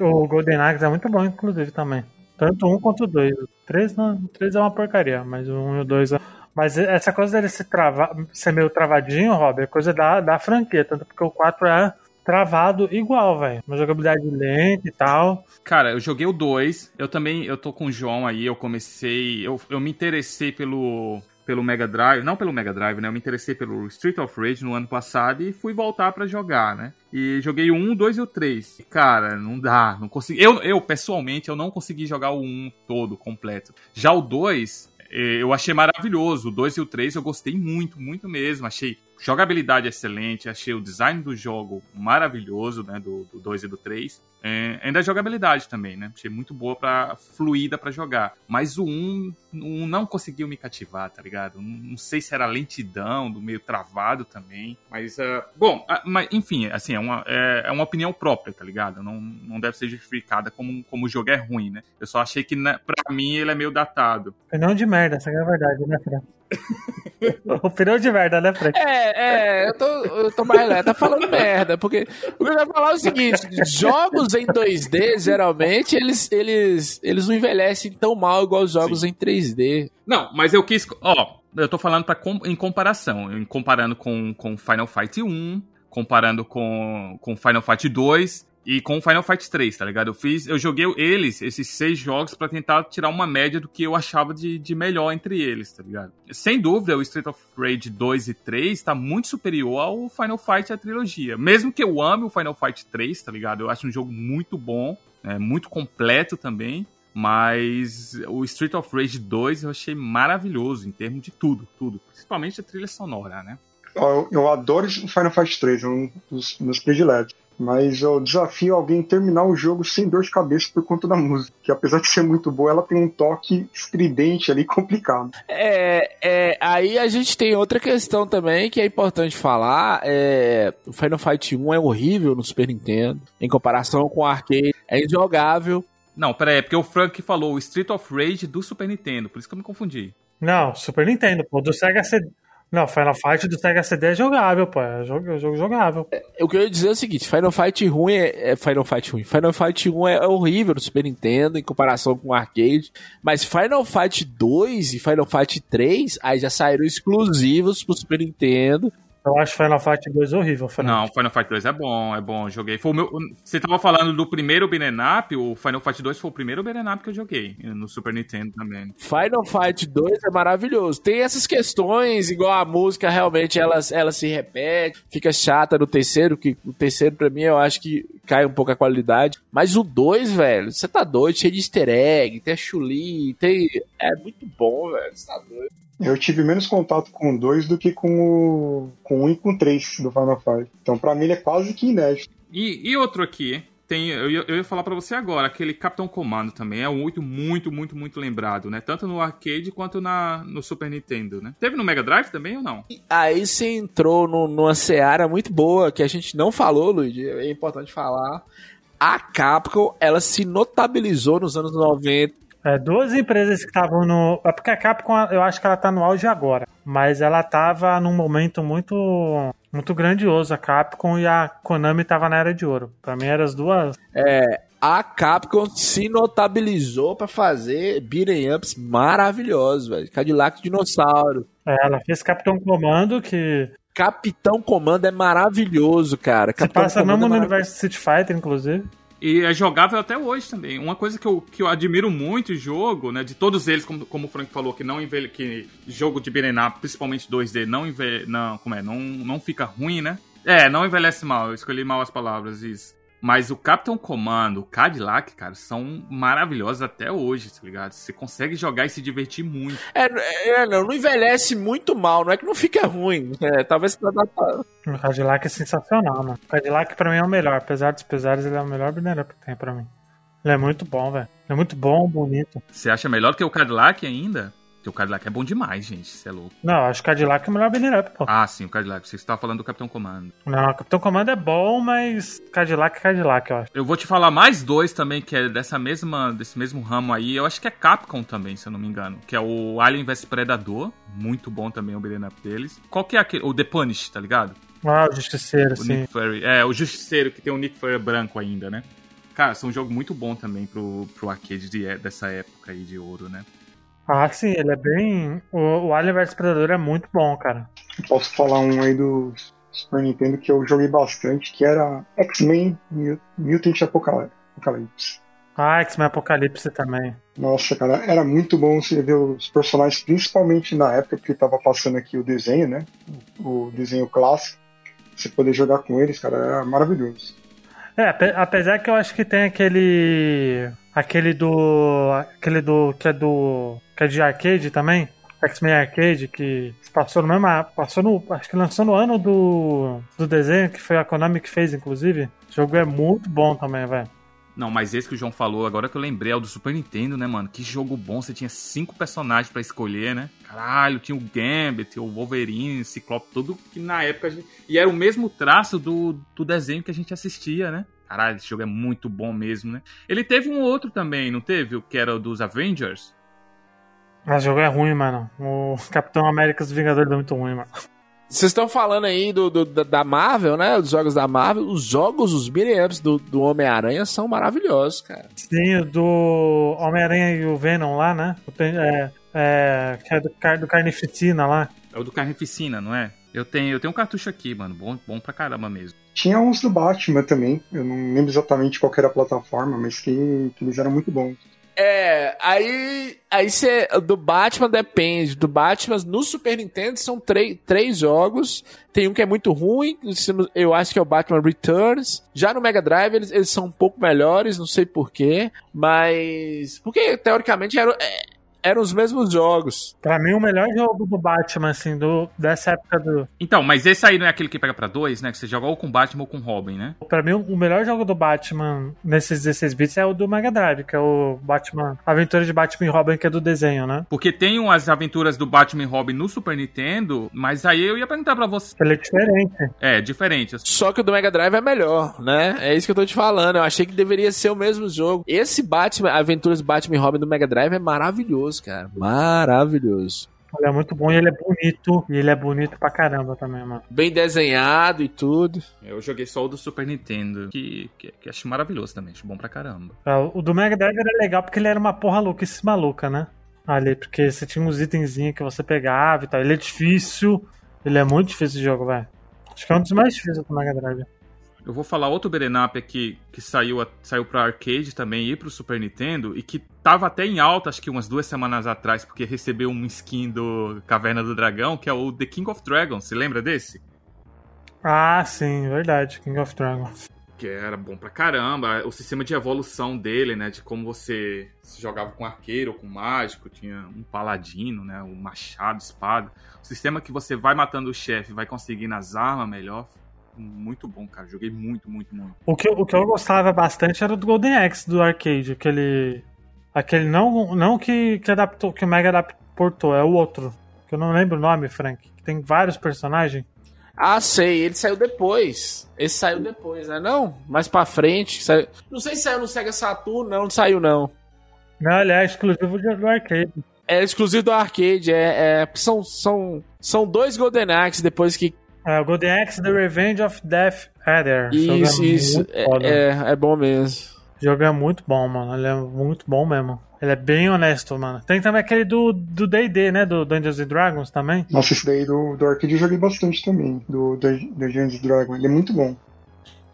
O Golden Axe é muito bom, inclusive, também. Tanto um quanto dois. Três, não, três é uma porcaria, mas um e o dois é mas essa coisa dele se travar, ser meio travadinho, Rob, é coisa da, da franquia, tanto porque o 4 é travado igual, velho. Uma jogabilidade lenta e tal. Cara, eu joguei o 2, eu também, eu tô com o João aí, eu comecei, eu, eu me interessei pelo pelo Mega Drive, não pelo Mega Drive, né? Eu me interessei pelo Street of Rage no ano passado e fui voltar para jogar, né? E joguei o 1, 2 e o 3. E, cara, não dá, não consegui. Eu, eu, pessoalmente, eu não consegui jogar o 1 todo, completo. Já o 2, eh, eu achei maravilhoso. O 2 e o 3 eu gostei muito, muito mesmo. Achei jogabilidade excelente, achei o design do jogo maravilhoso, né, do 2 e do 3. É, ainda a jogabilidade também, né? Achei muito boa para fluida para jogar. Mas o 1 um, um não conseguiu me cativar, tá ligado? Não sei se era lentidão, do meio travado também. Mas, uh, bom, uh, mas, enfim, assim, é uma, é, é, uma opinião própria, tá ligado? Não, não deve ser justificada como, como o jogo é ruim, né? Eu só achei que, né, pra mim, ele é meio datado. Opinião de merda, essa é a verdade, né, Fran? Opinião de merda, né, Frank? É, é, eu tô, eu tô mais leve, tá falando merda, porque o que eu ia falar é o seguinte, jogos em 2D, geralmente, eles, eles, eles não envelhecem tão mal igual os jogos Sim. em 3D. Não, mas eu quis. Ó, eu tô falando pra, com- em comparação. Em comparando com, com Final Fight 1, comparando com, com Final Fight 2 e com Final Fight 3, tá ligado? Eu fiz. Eu joguei eles, esses seis jogos, pra tentar tirar uma média do que eu achava de, de melhor entre eles, tá ligado? Sem dúvida, o Street of Rage 2 e 3 tá muito superior ao Final Fight e a trilogia. Mesmo que eu ame o Final Fight 3, tá ligado? Eu acho um jogo muito bom, é, muito completo também. Mas o Street of Rage 2 eu achei maravilhoso em termos de tudo, tudo. Principalmente a trilha sonora, né? Eu, eu adoro o Final Fight 3, é um dos meus prediletos. Mas eu desafio alguém a terminar o jogo sem dor de cabeça por conta da música. Que apesar de ser muito boa, ela tem um toque estridente ali complicado. É, é, aí a gente tem outra questão também que é importante falar. É, o Final Fight 1 é horrível no Super Nintendo. Em comparação com o arcade, é injogável. Não, peraí, é porque o Frank falou o Street of Rage do Super Nintendo, por isso que eu me confundi. Não, Super Nintendo, pô. Do Sega CD. Não, Final Fight do Sega CD é jogável, pô. É jogo, é jogo jogável. O que eu ia dizer é o seguinte: Final Fight ruim é, é Final Fight ruim. Final Fight 1 é, é horrível no Super Nintendo em comparação com o arcade. Mas Final Fight 2 e Final Fight 3 aí já saíram exclusivos pro Super Nintendo. Eu acho Final Fight 2 horrível. Final. Não, Final Fight 2 é bom, é bom, joguei. Foi o meu, você tava falando do primeiro Beat'em Up, o Final Fight 2 foi o primeiro Beat'em Up que eu joguei, no Super Nintendo também. Final Fight 2 é maravilhoso. Tem essas questões, igual a música realmente ela, ela se repete, fica chata no terceiro, que o terceiro pra mim eu acho que cai um pouco a qualidade. Mas o 2, velho, você tá doido, cheio de easter egg, tem a Chuli, tem. É muito bom, velho, você tá doido. Eu tive menos contato com 2 do que com o com 1 e com o 3 do Final Fight. Então pra mim ele é quase que inédito. E, e outro aqui, tem, eu, ia- eu ia falar pra você agora, aquele Capitão Comando também, é muito, muito, muito, muito lembrado, né? Tanto no arcade quanto na, no Super Nintendo, né? Teve no Mega Drive também ou não? Aí você entrou no- numa seara muito boa, que a gente não falou, Luigi, é importante falar. A Capcom, ela se notabilizou nos anos 90 É, duas empresas que estavam no. É porque a Capcom, eu acho que ela tá no auge agora. Mas ela tava num momento muito. Muito grandioso, a Capcom e a Konami tava na era de ouro. Pra mim eram as duas. É, a Capcom se notabilizou pra fazer beat'em ups maravilhosos, velho. Cadillac Dinossauro. É, ela fez Capitão Comando, que Capitão Comando é maravilhoso, cara. se Capitão passa Comando mesmo é no universo Street Fighter, inclusive. E é jogável até hoje também. Uma coisa que eu, que eu admiro muito o jogo, né? De todos eles, como, como o Frank falou, que não envelhe, que jogo de up, principalmente 2D, não envelhe, não, como é, não, não fica ruim, né? É, não envelhece mal, eu escolhi mal as palavras, isso. Mas o Capitão Comando, o Cadillac, cara, são maravilhosos até hoje, tá ligado? Você consegue jogar e se divertir muito. É, é, não, não envelhece muito mal, não é que não fica ruim. É, talvez tá- O Cadillac é sensacional, mano. O Cadillac pra mim é o melhor. Apesar dos pesares, ele é o melhor banner que tem pra mim. Ele é muito bom, velho. Ele é muito bom, bonito. Você acha melhor que o Cadillac ainda? Porque o Cadillac é bom demais, gente, você é louco. Não, acho que o Cadillac é o melhor banner up, pô. Ah, sim, o Cadillac. Você estava falando do Capitão Comando. Não, o Capitão Comando é bom, mas Cadillac é Cadillac, eu acho. Eu vou te falar mais dois também, que é dessa mesma, desse mesmo ramo aí. Eu acho que é Capcom também, se eu não me engano. Que é o Alien vs Predador. Muito bom também o beat'em up deles. Qual que é aquele? O The Punish, tá ligado? Ah, o Justiceiro, O sim. Nick Fury. É, o Justiceiro, que tem o Nick Fury branco ainda, né? Cara, são um jogo muito bom também pro, pro arcade de- dessa época aí de ouro, né? Ah, sim, ele é bem. O, o Alien vs Predador é muito bom, cara. Eu posso falar um aí do Super Nintendo que eu joguei bastante, que era X-Men Mu- Mutant Apocalypse. Ah, X-Men Apocalipse também. Nossa, cara, era muito bom você ver os personagens, principalmente na época que tava passando aqui o desenho, né? O desenho clássico. Você poder jogar com eles, cara, era maravilhoso. É, ape- apesar que eu acho que tem aquele. Aquele do. Aquele do. Que é do. Que é de arcade também. X-Men Arcade, que passou no mesmo. Passou no. Acho que lançou no ano do. Do desenho, que foi a Konami que fez, inclusive. O jogo é muito bom também, velho. Não, mas esse que o João falou, agora que eu lembrei, é o do Super Nintendo, né, mano? Que jogo bom, você tinha cinco personagens pra escolher, né? Caralho, tinha o Gambit, o Wolverine, o Ciclope, tudo que na época a gente... E era o mesmo traço do, do desenho que a gente assistia, né? Caralho, esse jogo é muito bom mesmo, né? Ele teve um outro também, não teve? O que era o dos Avengers? Mas o jogo é ruim, mano. O Capitão América dos Vingadores é muito ruim, mano. Vocês estão falando aí do, do- da Marvel, né? Dos jogos da Marvel. Os jogos, os beat'em do, do Homem-Aranha são maravilhosos, cara. Sim, o do Homem-Aranha e o Venom lá, né? É, é, que é do, do Carnificina lá. É o do Carnificina, não é? Eu tenho, eu tenho um cartucho aqui, mano. Bom, bom pra caramba mesmo. Tinha uns do Batman também. Eu não lembro exatamente qual que era a plataforma, mas que, que eles eram muito bons. É, aí. Aí você. Do Batman depende. Do Batman no Super Nintendo são três, três jogos. Tem um que é muito ruim. Eu acho que é o Batman Returns. Já no Mega Drive eles, eles são um pouco melhores, não sei porquê. Mas. Porque teoricamente eram, é, eram os mesmos jogos. Pra mim, o melhor jogo do Batman, assim, do, dessa época do. Então, mas esse aí não é aquele que pega pra dois, né? Que você joga ou com Batman ou com Robin, né? Pra mim, o melhor jogo do Batman nesses 16 bits é o do Mega Drive, que é o Batman. Aventura de Batman e Robin, que é do desenho, né? Porque tem as aventuras do Batman e Robin no Super Nintendo, mas aí eu ia perguntar pra você. Ele é diferente. É, diferente. Só que o do Mega Drive é melhor, né? É isso que eu tô te falando. Eu achei que deveria ser o mesmo jogo. Esse Batman, Aventuras Batman e Robin do Mega Drive é maravilhoso, cara. Maravilhoso. Ele é muito bom e ele é bonito. E ele é bonito pra caramba também, mano. Bem desenhado e tudo. Eu joguei só o do Super Nintendo, que, que, que acho maravilhoso também, acho bom pra caramba. É, O do Mega Drive era legal porque ele era uma porra louquice maluca, né? Ali, porque você tinha uns itenzinhos que você pegava e tal. Ele é difícil. Ele é muito difícil de jogo, velho. Acho que é um dos mais difíceis do Mega Drive. Eu vou falar outro beat'em up aqui que saiu, saiu pra arcade também e pro Super Nintendo e que tava até em alta, acho que umas duas semanas atrás, porque recebeu um skin do Caverna do Dragão, que é o The King of Dragons. Você lembra desse? Ah, sim, verdade. King of Dragons. Que era bom pra caramba. O sistema de evolução dele, né? De como você se jogava com arqueiro com mágico, tinha um paladino, né? Um machado, espada. O sistema que você vai matando o chefe, vai conseguindo as armas melhor. Muito bom, cara. Joguei muito, muito, muito. O que, o que eu gostava bastante era do Golden Axe do arcade, aquele. Aquele não, não que, que adaptou, que o Mega adaptou, é o outro. Que eu não lembro o nome, Frank. Que tem vários personagens. Ah, sei, ele saiu depois. Esse saiu depois, né? Não, mais pra frente. saiu- Não sei se saiu no Sega Saturn, não, não saiu não. Não, ele é exclusivo de- do arcade. É exclusivo do arcade, é, é- são, são, são dois Golden Axe depois que. É, o Golden Axe The Revenge of Death Adder. Isso, isso. Muito É, é, é bom mesmo. O jogo é muito bom, mano. Ele é muito bom mesmo. Ele é bem honesto, mano. Tem também aquele do do D&D, né? Do Dungeons and Dragons também. Nossa, esse daí do, do arcade eu joguei bastante também, do Dun- Dungeons Dragon. Ele é muito bom.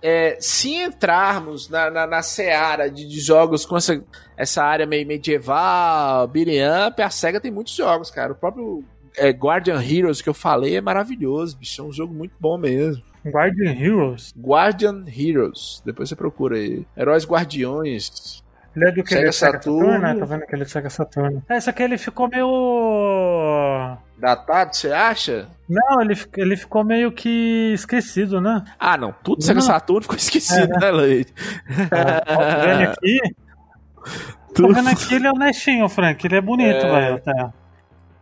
É, se entrarmos na, na, na seara de, de jogos com essa, essa área meio medieval, beat'em up, a SEGA tem muitos jogos, cara. O próprio é, Guardian Heroes que eu falei é maravilhoso, bicho. É um jogo muito bom mesmo. Guardian Heroes. Guardian Heroes. Depois você procura aí. Heróis Guardiões. Ele é do que? Sega Ele é Sega Saturno. Saturn, né? Tá vendo que ele é Sega Saturn. É, só que ele ficou meio... Datado, você acha? Não, ele, ele ficou meio que esquecido, né? Ah, não. Tudo Sega Não. Saturno ficou esquecido, né, Leite? Tô vendo aqui. Tô vendo aqui, ele é honestinho, Frank. Ele é bonito, É. velho. Até.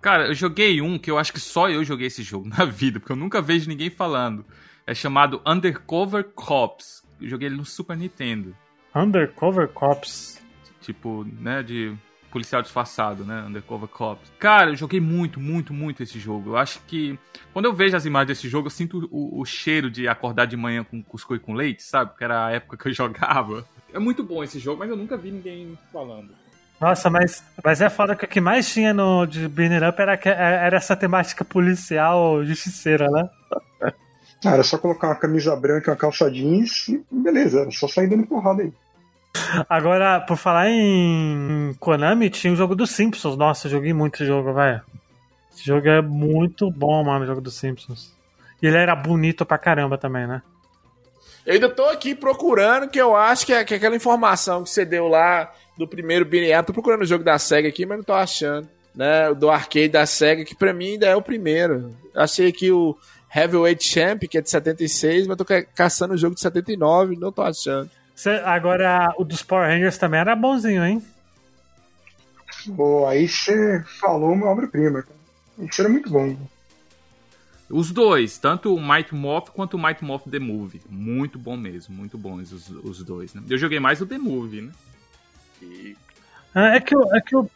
Cara, eu joguei um que eu acho que só eu joguei esse jogo na vida, porque eu nunca vejo ninguém falando. É chamado Undercover Cops. Eu joguei ele no Super Nintendo. Undercover Cops. Tipo, né, de policial disfarçado, né? Undercover Cops. Cara, eu joguei muito, muito, muito esse jogo. Eu acho que quando eu vejo as imagens desse jogo, eu sinto o, o cheiro de acordar de manhã com cuscuz com leite, sabe? Que era a época que eu jogava. É muito bom esse jogo, mas eu nunca vi ninguém falando. Nossa, mas, mas é foda que o que mais tinha no de Banner Up era, que- era essa temática policial justiceira, né? Ah, era só colocar uma camisa branca e uma calça jeans e beleza, era só sair dando porrada aí. Agora, por falar em Konami, tinha o jogo dos Simpsons. Nossa, eu joguei muito esse jogo, velho. Esse jogo é muito bom, mano, o jogo dos Simpsons. E ele era bonito pra caramba também, né? Eu ainda tô aqui procurando, que eu acho que, é, que é aquela informação que você deu lá do primeiro beat'em. Tô procurando o jogo da SEGA aqui, mas não tô achando. Né? O Do arcade da SEGA, que pra mim ainda é o primeiro. Achei aqui o Heavyweight Champ, que é de 76, mas tô ca- caçando o jogo de 79, não tô achando. Cê- agora, o dos Power Rangers também era bonzinho, hein? Pô, aí você falou uma obra-prima, cara. Isso era muito bom. Os dois, tanto o Might Morph quanto o Might Morph The Movie. Muito bom mesmo, muito bons os, os dois, né? Eu joguei mais o The Movie, né? Que É é que, o- é que o,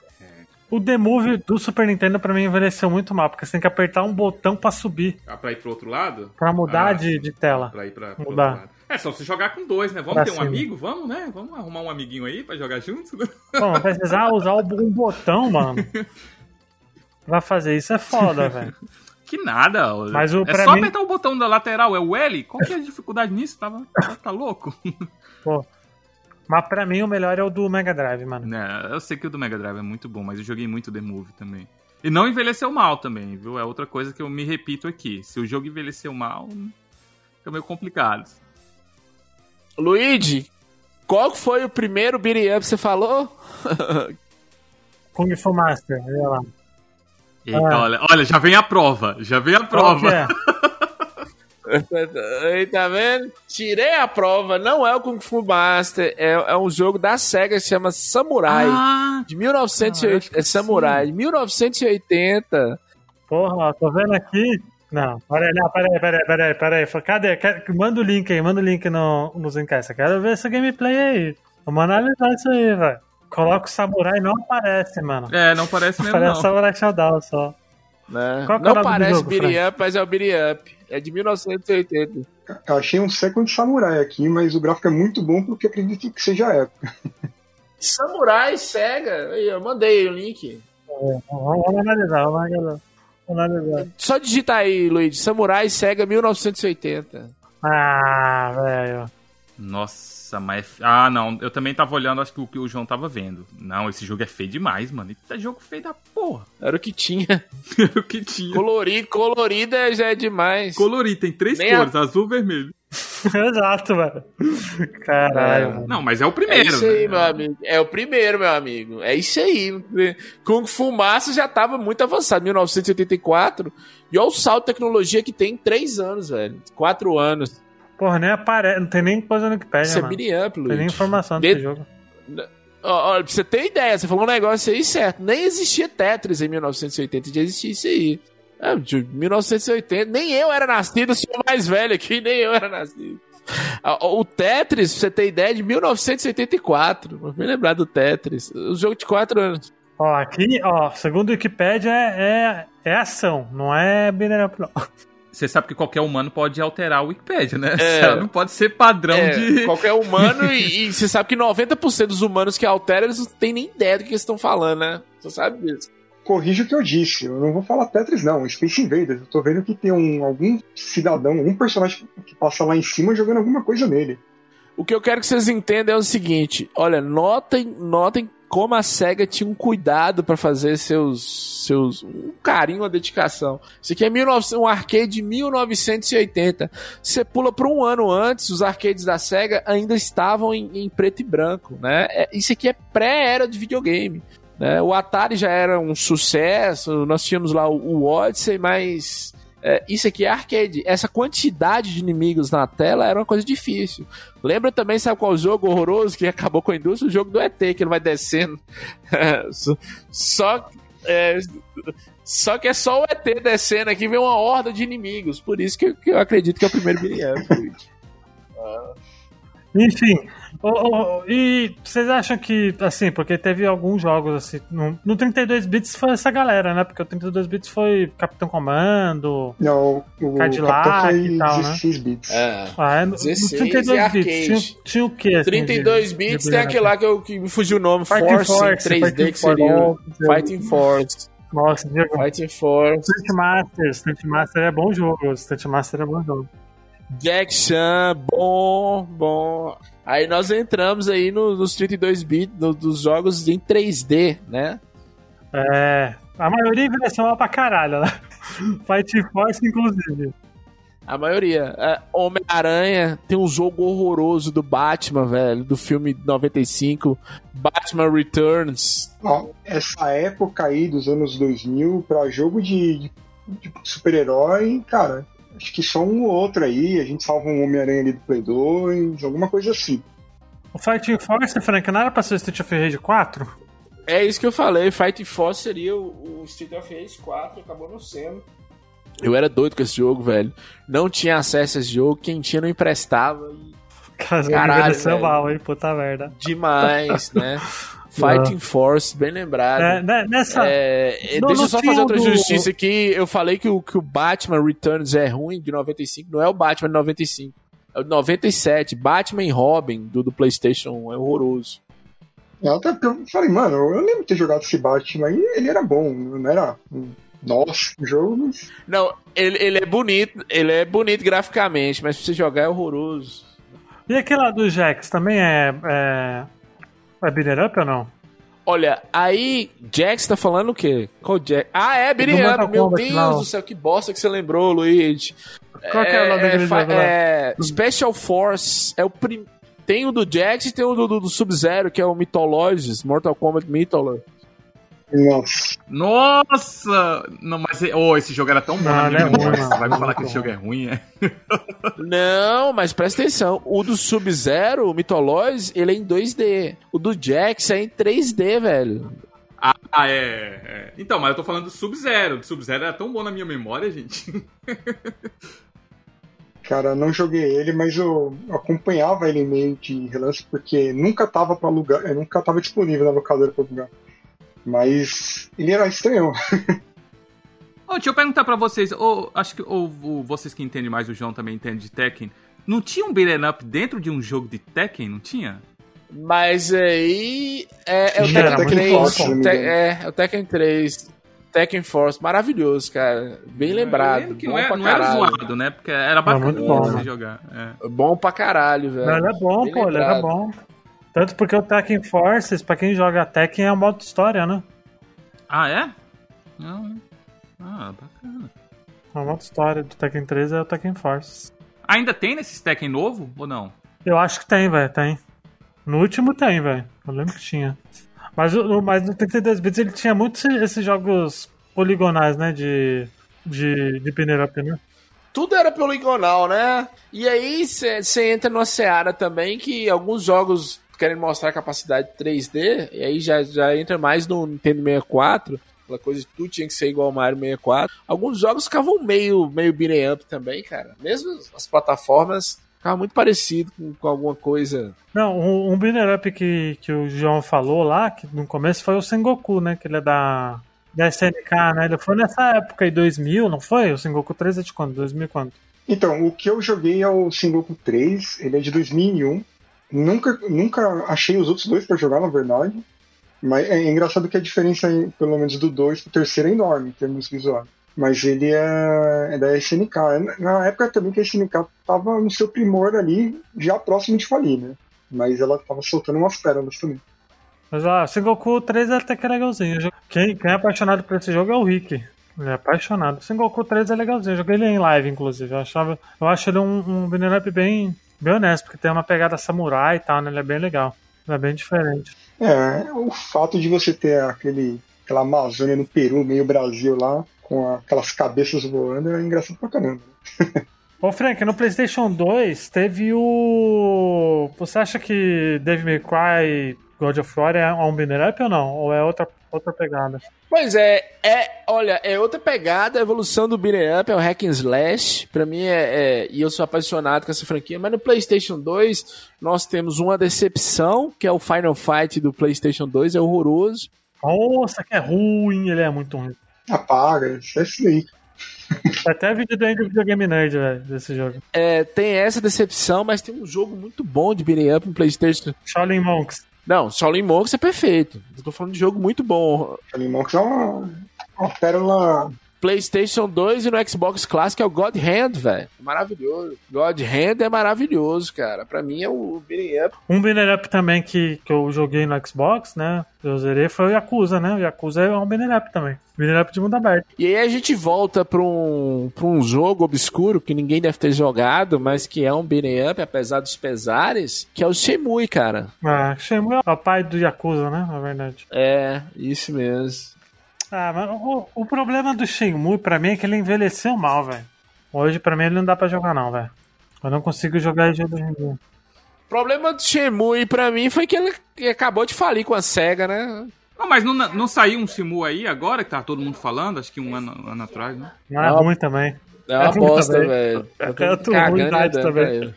O The Move do Super Nintendo pra mim envelheceu muito mal, porque você tem que apertar um botão pra subir, Ah, pra ir pro outro lado? pra mudar Ah, de, de tela. Pra ir pra, Mudar. outro lado. É, só se jogar com dois, né? Vamos Pra ter um cima. amigo? Vamos, né? Vamos arrumar um amiguinho aí pra jogar juntos? Pô, mas precisar usar um botão, mano. Pra fazer isso é foda, velho. Que nada. Mas o- é só mim- apertar o botão da lateral, é o L? Qual que é a dificuldade nisso? Tava, tá, tá louco? Pô. Mas pra mim o melhor é o do Mega Drive, mano. É, eu sei que o do Mega Drive é muito bom, mas eu joguei muito The Move também. E não envelheceu mal também, viu? É outra coisa que eu me repito aqui. Se o jogo envelheceu mal, fica meio complicado. Luigi, qual foi o primeiro beat'em up que você falou? Kung Fu Master, olha lá. Eita, Ah. olha, olha, já vem a prova. Já vem a Qual que prova. Aí, tá vendo? Tirei a prova, não é o Kung Fu Master, é, é um jogo da SEGA que se chama Samurai. Ah, de 1980. Ah, acho que é Samurai, de 1980. Porra, tô vendo aqui. Não, peraí, não, peraí, peraí, peraí, peraí. Cadê? Manda o link aí, manda o link no, no Zencast. Eu quero ver essa gameplay aí. Vamos analisar isso aí, velho. Coloca o samurai não aparece, mano. é, não parece mesmo, Parece não. Samurai Shodown só. Né? É Não parece jogo, up, mas é o beat'em up. É de 1980. Eu achei um Second Samurai aqui, mas o gráfico é muito bom porque acredito que seja a época. Samurai, SEGA. Eu mandei o link. Vamos, vamos analisar, vamos analisar. Só digita aí, Luigi. Samurai, SEGA 1980. Ah, velho. Nossa, mas. Ah, não. Eu também tava olhando, acho que o que o João tava vendo. Não, esse jogo é feio demais, mano. Esse jogo feio da porra. Era o que tinha. o que tinha. Colorido, colorida já é demais. Colorido, tem três Nem a- cores, azul e vermelho. Exato, velho. Caralho, É. mano. Não, mas é o É primeiro. isso aí, né? meu amigo. É o primeiro, meu amigo. É isso aí. Kung Fu já tava muito avançado, 1984. E olha o salto de tecnologia que tem em três anos, velho. Quatro anos. Porra, nem aparece. Não tem nem coisa no Wikipedia, Isso é mano. beat'em up, Não tem nem informação De- desse jogo. Olha, pra você ter ideia, você falou um negócio aí certo. Nem existia Tetris em 1980, já existia isso aí. É, de 1980, nem eu era nascido, sou mais velho aqui, nem eu era nascido. O Tetris, pra você ter ideia, é de 1974. Vou me lembrar do Tetris. O jogo de 4 anos. Ó, aqui, ó, segundo o Wikipedia, é, é, é ação, não é up, não. Você sabe que qualquer humano pode alterar o Wikipedia, né? É. Ela não pode ser padrão É, de. Qualquer humano, e, e você sabe que 90% dos humanos que alteram, eles não têm nem ideia do que eles estão falando, né? Você sabe disso. Corrija o que eu disse, eu não vou falar Tetris não, Space Invaders. Eu tô vendo que tem um, algum cidadão, algum personagem que passa lá em cima jogando alguma coisa nele. O que eu quero que vocês entendam é o seguinte: olha, notem, notem como a SEGA tinha um cuidado pra fazer seus. seus um carinho, uma dedicação. Isso aqui é 19, um arcade de 1980. Você pula para um ano antes, os arcades da SEGA ainda estavam em, em preto e branco. Né? É, isso aqui é pré-era de videogame. Né? O Atari já era um sucesso, nós tínhamos lá o, o Odyssey, mas. É, isso aqui é arcade. Essa quantidade de inimigos na tela era uma coisa difícil. Lembra também, sabe qual jogo horroroso que acabou com a indústria? O jogo do ET, que ele vai descendo. só, é, só que é só o ET descendo aqui, vem uma horda de inimigos. Por isso que, eu- que eu acredito que é o primeiro up. Enfim, ô, ô, e vocês acham que, assim, porque teve alguns jogos, assim, no, no 32 bits foi essa galera, né? Porque o 32 bits foi Capitão Comando, Não, o Cadillac Capitão foi e tal, né? 16 bits. É. ah, é, no, no 16 e 32 arcade. bits tinha, tinha o que? Assim, 32 de- bits de tem aquele lá que, eu, que me fugiu o nome, Fighting Force, Force, 3D, Fighting que seria Force, Fighting Force. Nossa, Diego, Fighting Force. Stunt Master, Stunt Master é bom jogo, Stunt Master é bom jogo. Jack Chan, bom, bom. Aí nós entramos aí no- nos 32 bits no- dos jogos em 3D, né? É, a maioria envelheceu mal pra caralho, né? Fighting Force, inclusive. A maioria. É, Homem-Aranha tem um jogo horroroso do Batman, velho, do filme 95, Batman Returns. Ó, essa época aí dos anos 2000 pra jogo de, de- de super-herói, cara, acho que só um ou outro aí, a gente salva um Homem-Aranha ali do Play 2, alguma coisa assim. O Fighting Force, Frank, não era pra ser o Street of Rage 4? É isso que eu falei, Fighting Force seria o, o Street of Rage 4, acabou não sendo. Eu era doido com esse jogo, velho. Não tinha acesso a esse jogo, quem tinha não emprestava. e Caralho, Caralho, velho. mal, hein? Puta merda. Demais, né? Fighting Force, bem lembrado. É, né, nessa. É, Não, deixa eu só fazer outra do- justiça aqui. Eu falei que o, que o Batman Returns é ruim de 95. Não é o Batman de 95. É o de 97. Batman e Robin do, do PlayStation 1. É horroroso. É, Até porque eu falei, mano, eu lembro de ter jogado esse Batman aí, ele era bom, não era. Nossa, o jogo, mas. Não, ele, ele é bonito. Ele é bonito graficamente, mas pra você jogar é horroroso. E aquele lá do Jax também é. É, é beat'em up ou não? Olha, aí, Jax tá falando o quê? Qual Jax? Ah, é, Do Up. Meu Kombat, Deus não. do céu, que bosta que você lembrou, Luigi. Qual que é o nome daquele fa- jogo lá? é, Special Force. É o prim... Tem o do Jax e tem o do, do- do Sub-Zero, que é o Mythologies, Mortal Kombat Mythology. Nossa. Nossa! Não, mas oh, esse jogo era tão bom Não, ele minha é ruim. Você vai me falar que esse jogo é ruim, é? Não, mas presta atenção. O do Sub-Zero, o Mythologies, ele é em 2D. O do Jax é em 3D, velho. Ah, é, é. Então, mas eu tô falando do Sub-Zero. O Sub-Zero era tão bom na minha memória, gente. Cara, não joguei ele, mas eu acompanhava ele meio de relance, porque nunca tava para alugar, nunca tava disponível na locadora pra alugar. Mas ele era estranho. Ô, deixa eu perguntar pra vocês. ô, acho que ô, vocês que entendem mais, o João também entende de Tekken. Não tinha um beat'em up dentro de um jogo de Tekken? Não tinha? Mas aí é, é o era Tekken muito 3. forte, se não me Te- é, é o Tekken 3. Tekken Force, maravilhoso, cara. Bem Eu lembrado. que bom não era, pra não era zoado, né? Porque era bacana muito bom, você né? jogar. É. Bom pra caralho, velho. Não, ele é bom, Bem pô, ele era lembrado. bom. Tanto porque o Tekken Forces, pra quem joga Tekken, é o modo história, né? Ah, é? Não. Ah, bacana. A modo história do Tekken 3 é o Tekken Forces. Ainda tem nesses Tekken novo ou não? Eu acho que tem, velho, tem. No último tem, velho. Eu lembro que tinha. Mas, o- mas no 32 bits ele tinha muitos esses jogos poligonais, né? De. De, de up, né? Tudo era poligonal, né? E aí você entra numa seara também que alguns jogos querem mostrar capacidade 3D, e aí já, já entra mais no Nintendo 64, aquela coisa de tudo tinha que ser igual ao Mario 64. Alguns jogos ficavam meio, meio beat'em up também, cara. Mesmo as plataformas ficavam muito parecido com, com alguma coisa. Não, um, um beat'em up que, que o João falou lá, que no começo foi o Sengoku, né? Que ele é da, da SNK, né? Ele foi nessa época aí, 2000, não foi? O Sengoku 3 é de quando? 2000 quando? Então, o que eu joguei é o Sengoku 3, ele é de 2001. Nunca, nunca achei os outros dois pra jogar, na verdade. Mas é engraçado que a diferença, pelo menos do 2 pro terceiro, é enorme em termos visuais. Mas ele é, é da SNK. É Na época também que a SNK tava no seu primor ali, já próximo de falir, né? Mas ela tava soltando umas pérolas também. Mas ó, Sengoku 3 é até que é legalzinho. Quem, quem é apaixonado por esse jogo é o Rick. Ele é apaixonado. Sengoku 3 é legalzinho. Eu joguei ele em live, inclusive. Eu, achava, eu acho ele um, um bem, bem honesto, porque tem uma pegada samurai e tal, né? Ele é bem legal. Ele é bem diferente. É, o fato de você ter aquele, aquela Amazônia no Peru, meio Brasil lá, com aquelas cabeças voando, é engraçado pra caramba. Ô Frank, no PlayStation 2 teve o. Você acha que Devil May Cry God of War é um beat'em up ou não? Ou é outra, outra pegada? Pois é, é, olha, é outra pegada, a evolução do beat'em up, é o hack and slash, pra mim é, é- e eu sou apaixonado com essa franquia, mas no Playstation 2 nós temos uma decepção, que é o Final Fight do Playstation 2, é horroroso, Nossa, que é ruim, ele é muito ruim. Apaga, isso é isso aí. Até vídeo do Andrew Videogame Nerd, velho, desse jogo. é, tem essa decepção, mas tem um jogo muito bom de beat'em up no Playstation. Shaolin Monks. Não, Shaolin Monks é perfeito, eu tô falando de jogo muito bom. Shaolin Monks é uma, uma pérola. PlayStation 2 e no Xbox Classic é o God Hand, velho. Maravilhoso. God Hand é maravilhoso, cara. Pra mim é o beat'em up. Um beat'em up também que, que eu joguei no Xbox, né? Eu zerei foi o Yakuza, né? O Yakuza é um beat'em up também. Beat'em up de mundo aberto. E aí a gente volta pra um, pra um jogo obscuro que ninguém deve ter jogado, mas que é um beat'em up, apesar dos pesares, que é o Shemui, cara. Ah, Shenmue é o pai do Yakuza, né? Na verdade. É, isso mesmo. Ah, mas o, o problema do Shenmue pra mim é que ele envelheceu mal, velho. Hoje pra mim ele não dá pra jogar não, velho. Eu não consigo jogar jogo hoje em dia. O problema do Shemui pra mim foi que ele acabou de falir com a SEGA, né? Não, mas não, não saiu um Simu aí agora, que tá todo mundo falando, acho que um ano, um ano atrás, né? Não é Não. ruim também. É uma É ruim bosta, velho. É Eu tô tudo ruim cagando idade e andando também. pra ele.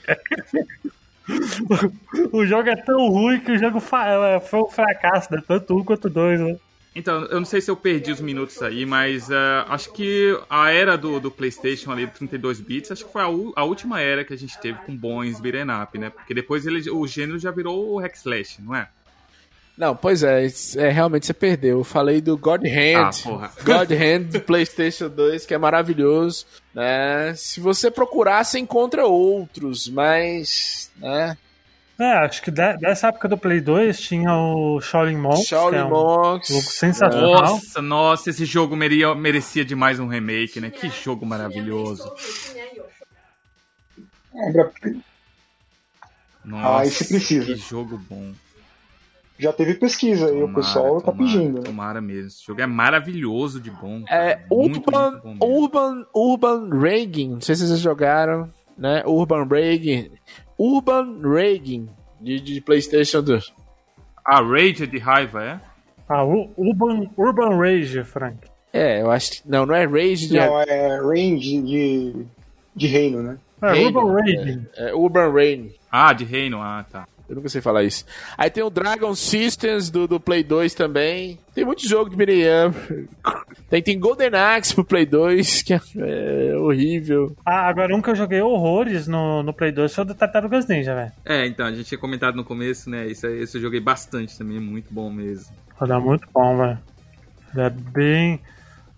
o jogo é tão ruim que o jogo foi um fracasso, né? Tanto um quanto dois, né? Então, eu não sei se eu perdi os minutos aí, mas eh, acho que a era do, do PlayStation ali, 32 bits, acho que foi a, a última era que a gente teve com bons beat'em up, né? Porque depois ele, o gênero já virou o hack slash, não é? Não, pois é, é, realmente você perdeu. Eu falei do God Hand. Ah. God Hand do PlayStation 2, que é maravilhoso. Né? Se você procurar, você encontra outros, mas. Né? É, acho que de- dessa época do Play 2 tinha o Shaolin Monks, que Shaolin é um Monks. jogo sensacional. Nossa, nossa, esse jogo merecia, merecia demais um remake, né? Que jogo maravilhoso. Nossa, Ah, esse precisa. que jogo bom. Já teve pesquisa aí, o Tomara, pessoal tá tomara, pedindo. né? Tomara mesmo. Esse jogo é maravilhoso de bom. É, cara. Muito, Urban, muito bom. Urban, Urban Reagan. Não sei se vocês jogaram, né? Urban Reagan. Urban Reagan. De, de PlayStation 2. A Rage de raiva, é? Ah, Urban, Urban Rage, Frank. É, eu acho que. Não, não é Rage de. Não, é range de, de reino, né? É, Reino, Urban Rage. É Urban Reign. Ah, de reino, ah, tá. Eu nunca sei falar isso. Aí tem o Dragon Systems do, do Play 2 também. Tem muito jogo de up. Tem, tem Golden Axe pro Play 2, que é, é horrível. Ah, agora um que eu joguei horrores no, no Play 2 foi o do Tartarugas Ninja, velho. É, então, a gente tinha comentado no começo, né? Isso aí, esse eu joguei bastante também, é muito bom mesmo. Roda muito bom, velho. É bem,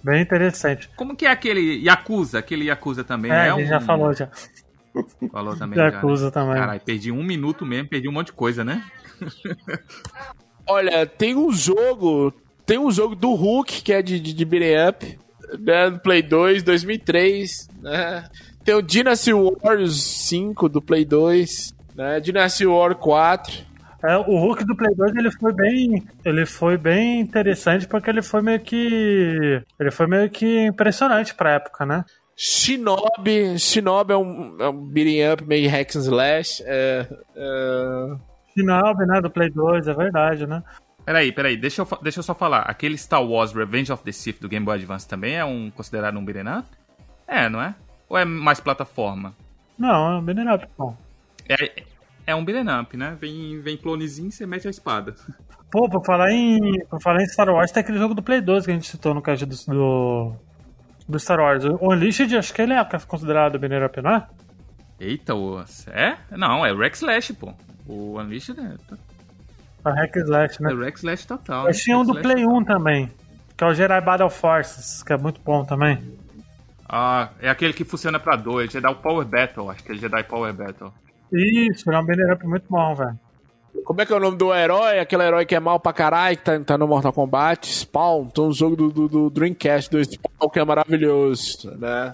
bem interessante. Como que é aquele Yakuza? Aquele Yakuza também, É, né? a gente já falou já. Falou também já, né? Yakuza também. Caralho, perdi um minuto mesmo, perdi um monte de coisa, né? Olha, tem um jogo. Tem um jogo do Hulk, que é de, de, de beat'em up. Né, do Play 2, 2003. Né? Tem o Dynasty Warriors 5 do Play 2. Né? Dynasty War 4. É, o Hulk do Play 2 ele foi bem, ele foi bem interessante porque ele foi meio que, ele foi meio que impressionante pra época, né? Shinobi. Shinobi é um, é um beat'em up meio hack and slash. É, é... Shinobi, né, do Play 2, é verdade, né? Peraí, peraí, deixa eu, deixa eu só falar. Aquele Star Wars Revenge of the Sith do Game Boy Advance também é um considerado um beat'em up? É, não é? Ou é mais plataforma? Não, é um beat'em up, pô. É, é um beat'em up, né? Vem, vem clonezinho, você mete a espada. Pô, por falar em, por falar em Star Wars, tem aquele jogo do Play 2 que a gente citou no cast do, do, do Star Wars. O Unleashed, acho que ele é considerado beat'em up, não é? Eita, o... é? Não, é Rex Slash, pô. O Unleashed é, A Hack and Slash, né? é Rex Slash total. Mas tinha um do Play 1 também, que é o Jedi Battle Forces, que é muito bom também. Ah, é aquele que funciona pra dois, Jedi Power Battle, acho que é Jedi Power Battle. Isso, ele é um up muito bom, velho. Como é que é o nome do herói? Aquele herói que é mal pra caralho, que tá, tá no Mortal Kombat? Spawn. Tem um jogo do, do, do Dreamcast do Spawn que é maravilhoso, né?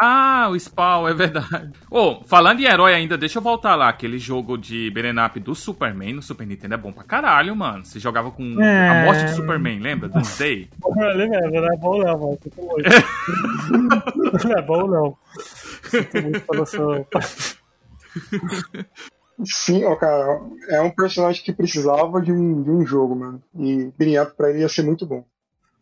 Ah, o Spawn, é verdade. Ô, falando em herói ainda, deixa eu voltar lá. Aquele jogo de beat'em up do Superman no Super Nintendo é bom pra caralho, mano. Você jogava com É. a morte de Superman, lembra? Doomsday? Ele mesmo, não é bom não, mano. Não é bom não. Sinto muito. Sim, ó, cara, é um personagem que precisava de um, de um jogo, mano. E up pra ele ia ser muito bom.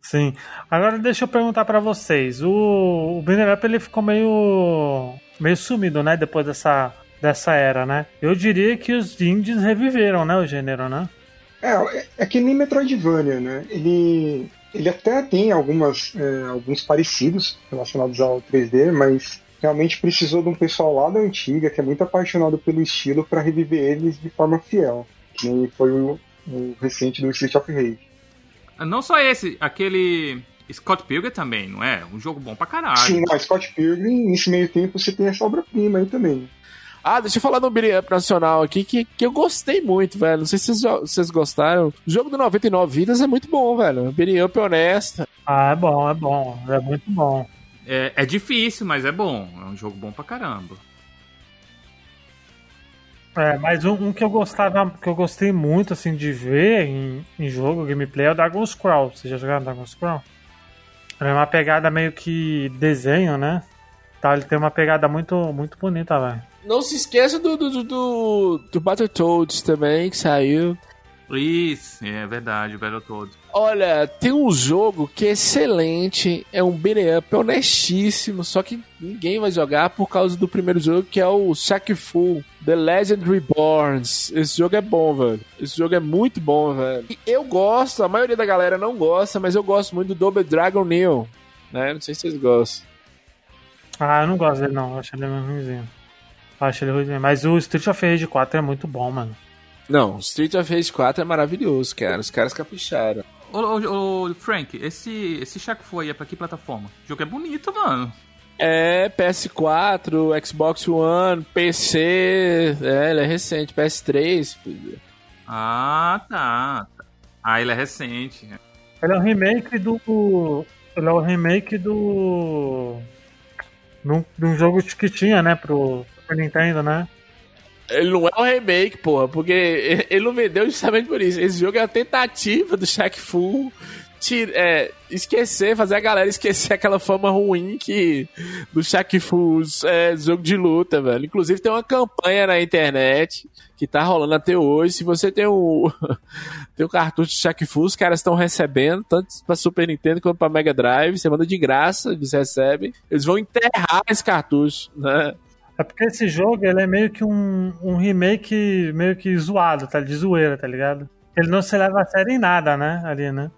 Sim. Agora deixa eu perguntar pra vocês. O, o up ele ficou meio meio sumido, né, depois dessa dessa era, né? Eu diria que os indies reviveram, né, o gênero, né? É, é que nem Metroidvania, né? Ele, ele até tem algumas, é, alguns parecidos relacionados ao 3D, mas realmente precisou de um pessoal lá da antiga, que é muito apaixonado pelo estilo, para reviver eles de forma fiel. Que nem foi o, o recente do Street of Rage. Não só esse, aquele Scott Pilgrim também, não é? Um jogo bom pra caralho. Sim, não, Scott Pilgrim, nesse meio tempo você tem essa obra-prima aí também. Ah, deixa eu falar do beat'em up nacional aqui, que, que eu gostei muito, velho. Não sei se vocês, gostaram. O jogo do 99 Vidas é muito bom, velho. Beat'em up honesto. Ah, é bom, é bom, é muito bom. É, é difícil, mas é bom. É um jogo bom pra caramba. É, mas um, um que eu gostava, que eu gostei muito assim de ver em, em jogo, gameplay, é o Dragon's Crawl. Vocês já jogaram Dragon's Crawl? É uma pegada meio que desenho, né? Tá, ele tem uma pegada muito, muito bonita, velho. Não se esqueça do, do, do, do, do Battletoads também, que saiu. Isso, é verdade, o Battletoads. Olha, tem um jogo que é excelente, é um beat'em up honestíssimo, só que ninguém vai jogar por causa do primeiro jogo, que é o Shaq Fu, The Legend Reborns. Esse jogo é bom, velho. Esse jogo é muito bom, velho. E eu gosto, a maioria da galera não gosta, mas eu gosto muito do Double Dragon Neo, né? Não sei se vocês gostam. Ah, eu não gosto dele não, eu acho ele meio ruimzinho. Eu acho ele ruimzinho. Mas o Street of Rage 4 é muito bom, mano. Não, Street of Rage 4 é maravilhoso, cara. Os caras capricharam. Ô, ô, ô, Frank, esse, esse Shaq Fu aí é pra que plataforma? O jogo é bonito, mano. É, PS4, Xbox One, PC. É, ele é recente, PS3. Ah, tá. Ah, ele é recente. Ele é um remake do. Ele é um remake do. Num, de um jogo que tinha, né, pro Super Nintendo, né? Ele não é um remake, porra, porque ele não vendeu justamente por isso. Esse jogo é a tentativa do Shaq Fu é, esquecer, fazer a galera esquecer aquela fama ruim que do Shaq Fu é jogo de luta, velho. Inclusive tem uma campanha na internet que tá rolando até hoje. Se você tem o tem o cartucho de Shaq Fu, os caras estão recebendo tanto para Super Nintendo quanto para Mega Drive. Você manda de graça, eles recebem. Eles vão enterrar esse cartucho, né? É porque esse jogo ele é meio que um, um remake meio que zoado, tá? De zoeira, tá ligado? Ele não se leva a sério em nada, né? Ali, né?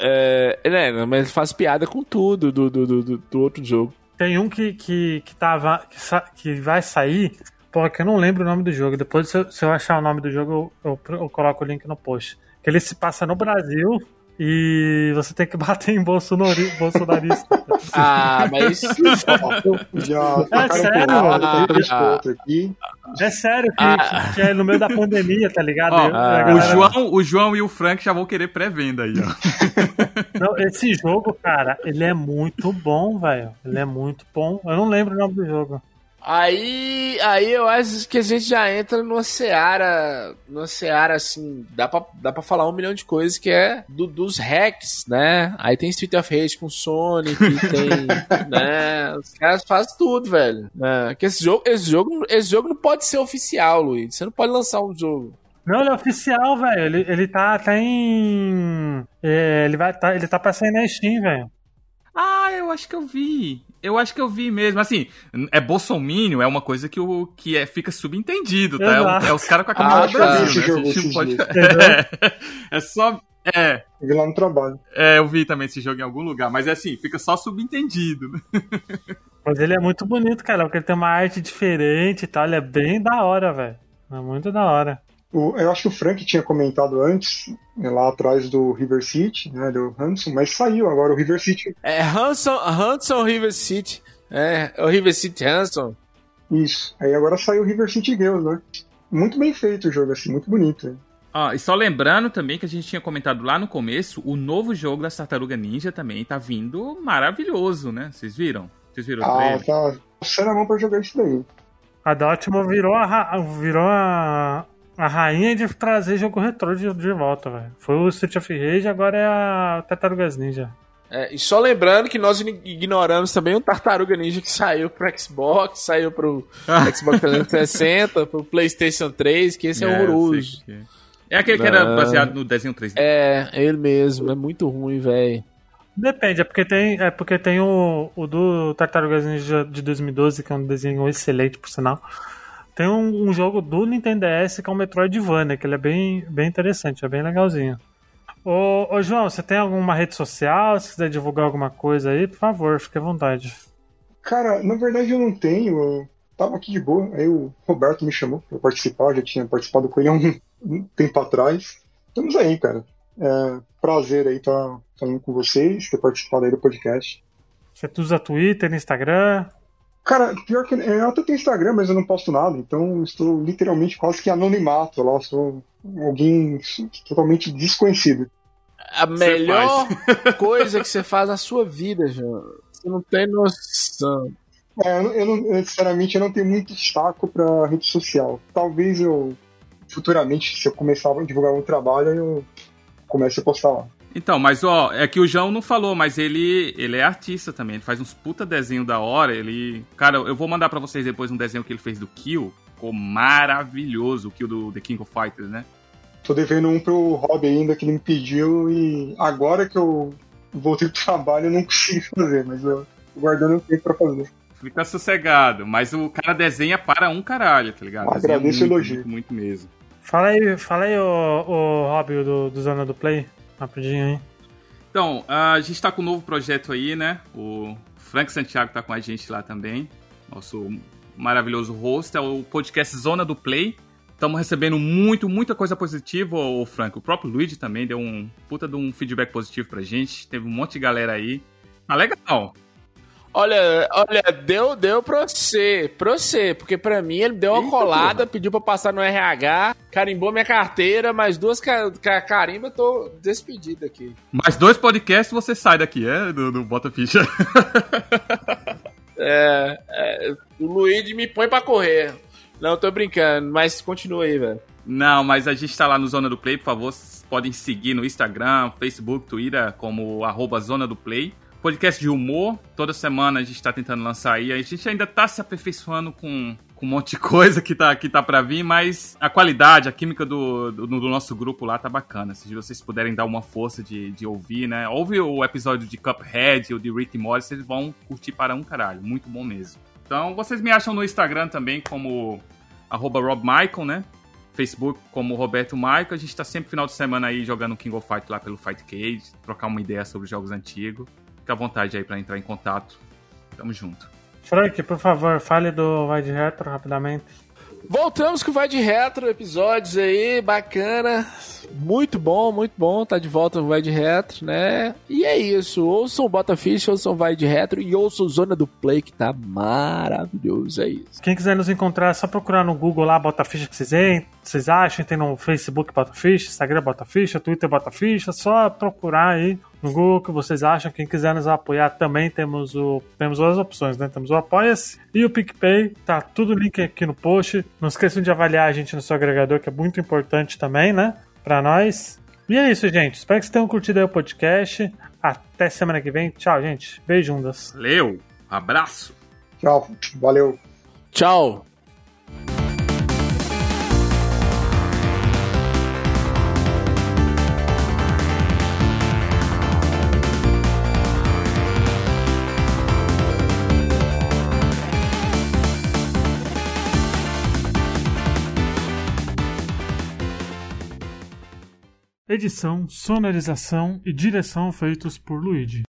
É, né, mas faz piada com tudo do, do, do, do outro jogo. Tem um que, que, que, tava, que, sa, que vai sair, porque eu não lembro o nome do jogo. Depois, se eu, se eu achar o nome do jogo, eu, eu, eu coloco o link no post. Que ele se passa no Brasil e você tem que bater em bolsonari, bolsonarista. ah, mas. Já É sério, mano. ah, aqui. É sério que, Ah. que é no meio da pandemia, tá ligado? Ó, E a o, galera- João, o João e o Frank já vão querer pré-venda aí, ó. Não, esse jogo, cara, ele é muito bom, velho. Ele é muito bom. Eu não lembro o nome do jogo. Aí, aí eu acho que a gente já entra numa seara, numa seara assim, dá pra, dá pra falar um milhão de coisas que é do- dos hacks, né? Aí tem Street of Rage com Sonic, tem, né? Os caras fazem tudo, velho. Né? Que esse jogo, esse jogo, esse jogo não pode ser oficial, Luiz. Você não pode lançar um jogo. Não, ele é oficial, velho. Ele, ele tá, tá em. é, ele, vai, tá, ele tá pra sair na Steam, velho. Ah, eu acho que eu vi. Eu acho que eu vi mesmo. Assim, é bolsomínio, é uma coisa que, o, que é, fica subentendido, tá? É, é os caras com a Ah, camisa do tá. Brasil, né? esse pode-. É, é só. É, Eu vi lá no trabalho. é, eu vi também esse jogo em algum lugar, mas é assim, fica só subentendido, né? Mas ele é muito bonito, cara, porque ele tem uma arte diferente e tal. Ele é bem da hora, velho. É muito da hora. O- eu acho que o Frank tinha comentado antes, né, lá atrás do River City, né, do Hanson, mas saiu agora o River City. É Hanson, Hanson River City. É, o River City Hanson. Isso. Aí agora saiu o River City Girls, né? Muito bem feito o jogo, assim, muito bonito. né? Ó, e só lembrando também que a gente tinha comentado lá no começo, o novo jogo da Tartaruga Ninja também tá vindo maravilhoso, né? Vocês viram? Vocês viram o Ah, trailer? tá coçando a mão pra jogar isso daí. A Dotmo virou a, virou a, a rainha de trazer jogo retrô de, de volta, velho. Foi o Street of Rage, agora é a Tartarugas Ninja. É, e só lembrando que nós ignoramos também o Tartaruga Ninja que saiu pro Xbox, saiu pro Xbox 360, pro PlayStation 3, que esse é, eu horroroso. que É É aquele que era Não. baseado no desenho 3D. É, ele mesmo, é muito ruim, velho. Depende, é porque tem, é porque tem o, o do Tartarugas Ninja de 2012, que é um desenho excelente, por sinal. Tem um, um jogo do Nintendo DS que é um Metroidvania, que ele é bem, bem interessante, é bem legalzinho. Ô, ô João, você tem alguma rede social? Se quiser divulgar alguma coisa aí, por favor, fique à vontade. Cara, na verdade eu não tenho. Eu tava aqui de boa. Aí o Roberto me chamou pra participar. Eu já tinha participado com ele há um, um tempo atrás. Estamos aí, cara. É, prazer aí estar falando com vocês, ter participado aí do podcast. Você usa Twitter, Instagram? Cara, pior que eu até tenho Instagram, mas eu não posto nada, então estou literalmente quase que anonimato lá, sou alguém totalmente desconhecido. A melhor coisa que você faz na sua vida, João. Você não tem noção. É, eu, não- eu não, eu, sinceramente, eu não tenho muito saco pra rede social. Talvez eu, futuramente, se eu começar a divulgar um trabalho, eu comece a postar lá. Então, mas ó, é que o João não falou, mas ele, ele é artista também. Ele faz uns puta desenho da hora. Ele. Cara, eu vou mandar pra vocês depois um desenho que ele fez do Kill. Ficou maravilhoso, o Kill do The King of Fighters, né? Tô devendo um pro Rob ainda que ele me pediu e agora que eu voltei pro trabalho eu não consigo fazer, mas eu tô guardando um tempo pra fazer. Fica sossegado, mas o cara desenha para um caralho, tá ligado? Agradeço o muito, elogio. muito, muito mesmo. Fala aí, fala aí, o, o Rob do, do Zona do Play, rapidinho aí. Então, a gente tá com um novo projeto aí, né? O Frank Santiago tá com a gente lá também. Nosso maravilhoso host. É o podcast Zona do Play. Estamos recebendo muito, muita coisa positiva, o Frank. O próprio Luigi também deu um puta de um feedback positivo pra gente. Teve um monte de galera aí. Ah, legal. Olha, olha, deu, deu pra você, pra você, porque pra mim ele deu uma Eita, colada, pediu pra passar no RH, carimbou minha carteira, mais duas ca ca carimba, tô despedido aqui. Mais dois podcasts você sai daqui, é? Do, do Bota Ficha. É, é, o Luigi me põe pra correr. Não, tô brincando, mas continua aí, velho. Não, mas a gente tá lá no Zona do Play, por favor, podem seguir no Instagram, Facebook, Twitter, como arroba Zona do Play. Podcast de humor, toda semana a gente tá tentando lançar aí. A gente ainda tá se aperfeiçoando com, com um monte de coisa que tá, que tá pra vir, mas a qualidade, a química do, do, do nosso grupo lá tá bacana. Se vocês puderem dar uma força de, de ouvir, né? Ouve o episódio de Cuphead ou de Rick and Morty, vocês vão curtir para um caralho. Muito bom mesmo. Então, vocês me acham no Instagram também como arroba Rob Michael, né? Facebook como Roberto Maico. A gente tá sempre final de semana aí jogando King of Fight lá pelo Fight Cage, trocar uma ideia sobre jogos antigos. Fica à vontade aí pra entrar em contato. Tamo junto. Frank, por favor, fale do Vai de Retro rapidamente. Voltamos com o Vai de Retro, episódios aí, bacana. Muito bom, muito bom. Tá de volta no Vai de Retro, né? E é isso. Ouçam o Bota Fish, ouçam o Vai de Retro e ouçam o Zona do Play, que tá maravilhoso. É isso. Quem quiser nos encontrar, é só procurar no Google lá, Bota Ficha que vocês, en- vocês acham. Tem no Facebook Bota Ficha, Instagram Bota Ficha, Twitter Bota Ficha. Só procurar aí no Google que vocês acham. Quem quiser nos apoiar também temos o temos duas opções, né? Temos o Apoia-se e o PicPay. Tá tudo link aqui no post. Não esqueçam de avaliar a gente no seu agregador, que é muito importante também, né? Pra nós. E é isso, gente. Espero que vocês tenham curtido aí o podcast. Até semana que vem. Tchau, gente. Beijundas. Valeu, abraço. Tchau, valeu. Tchau. Edição, sonorização e direção feitos por Luigi.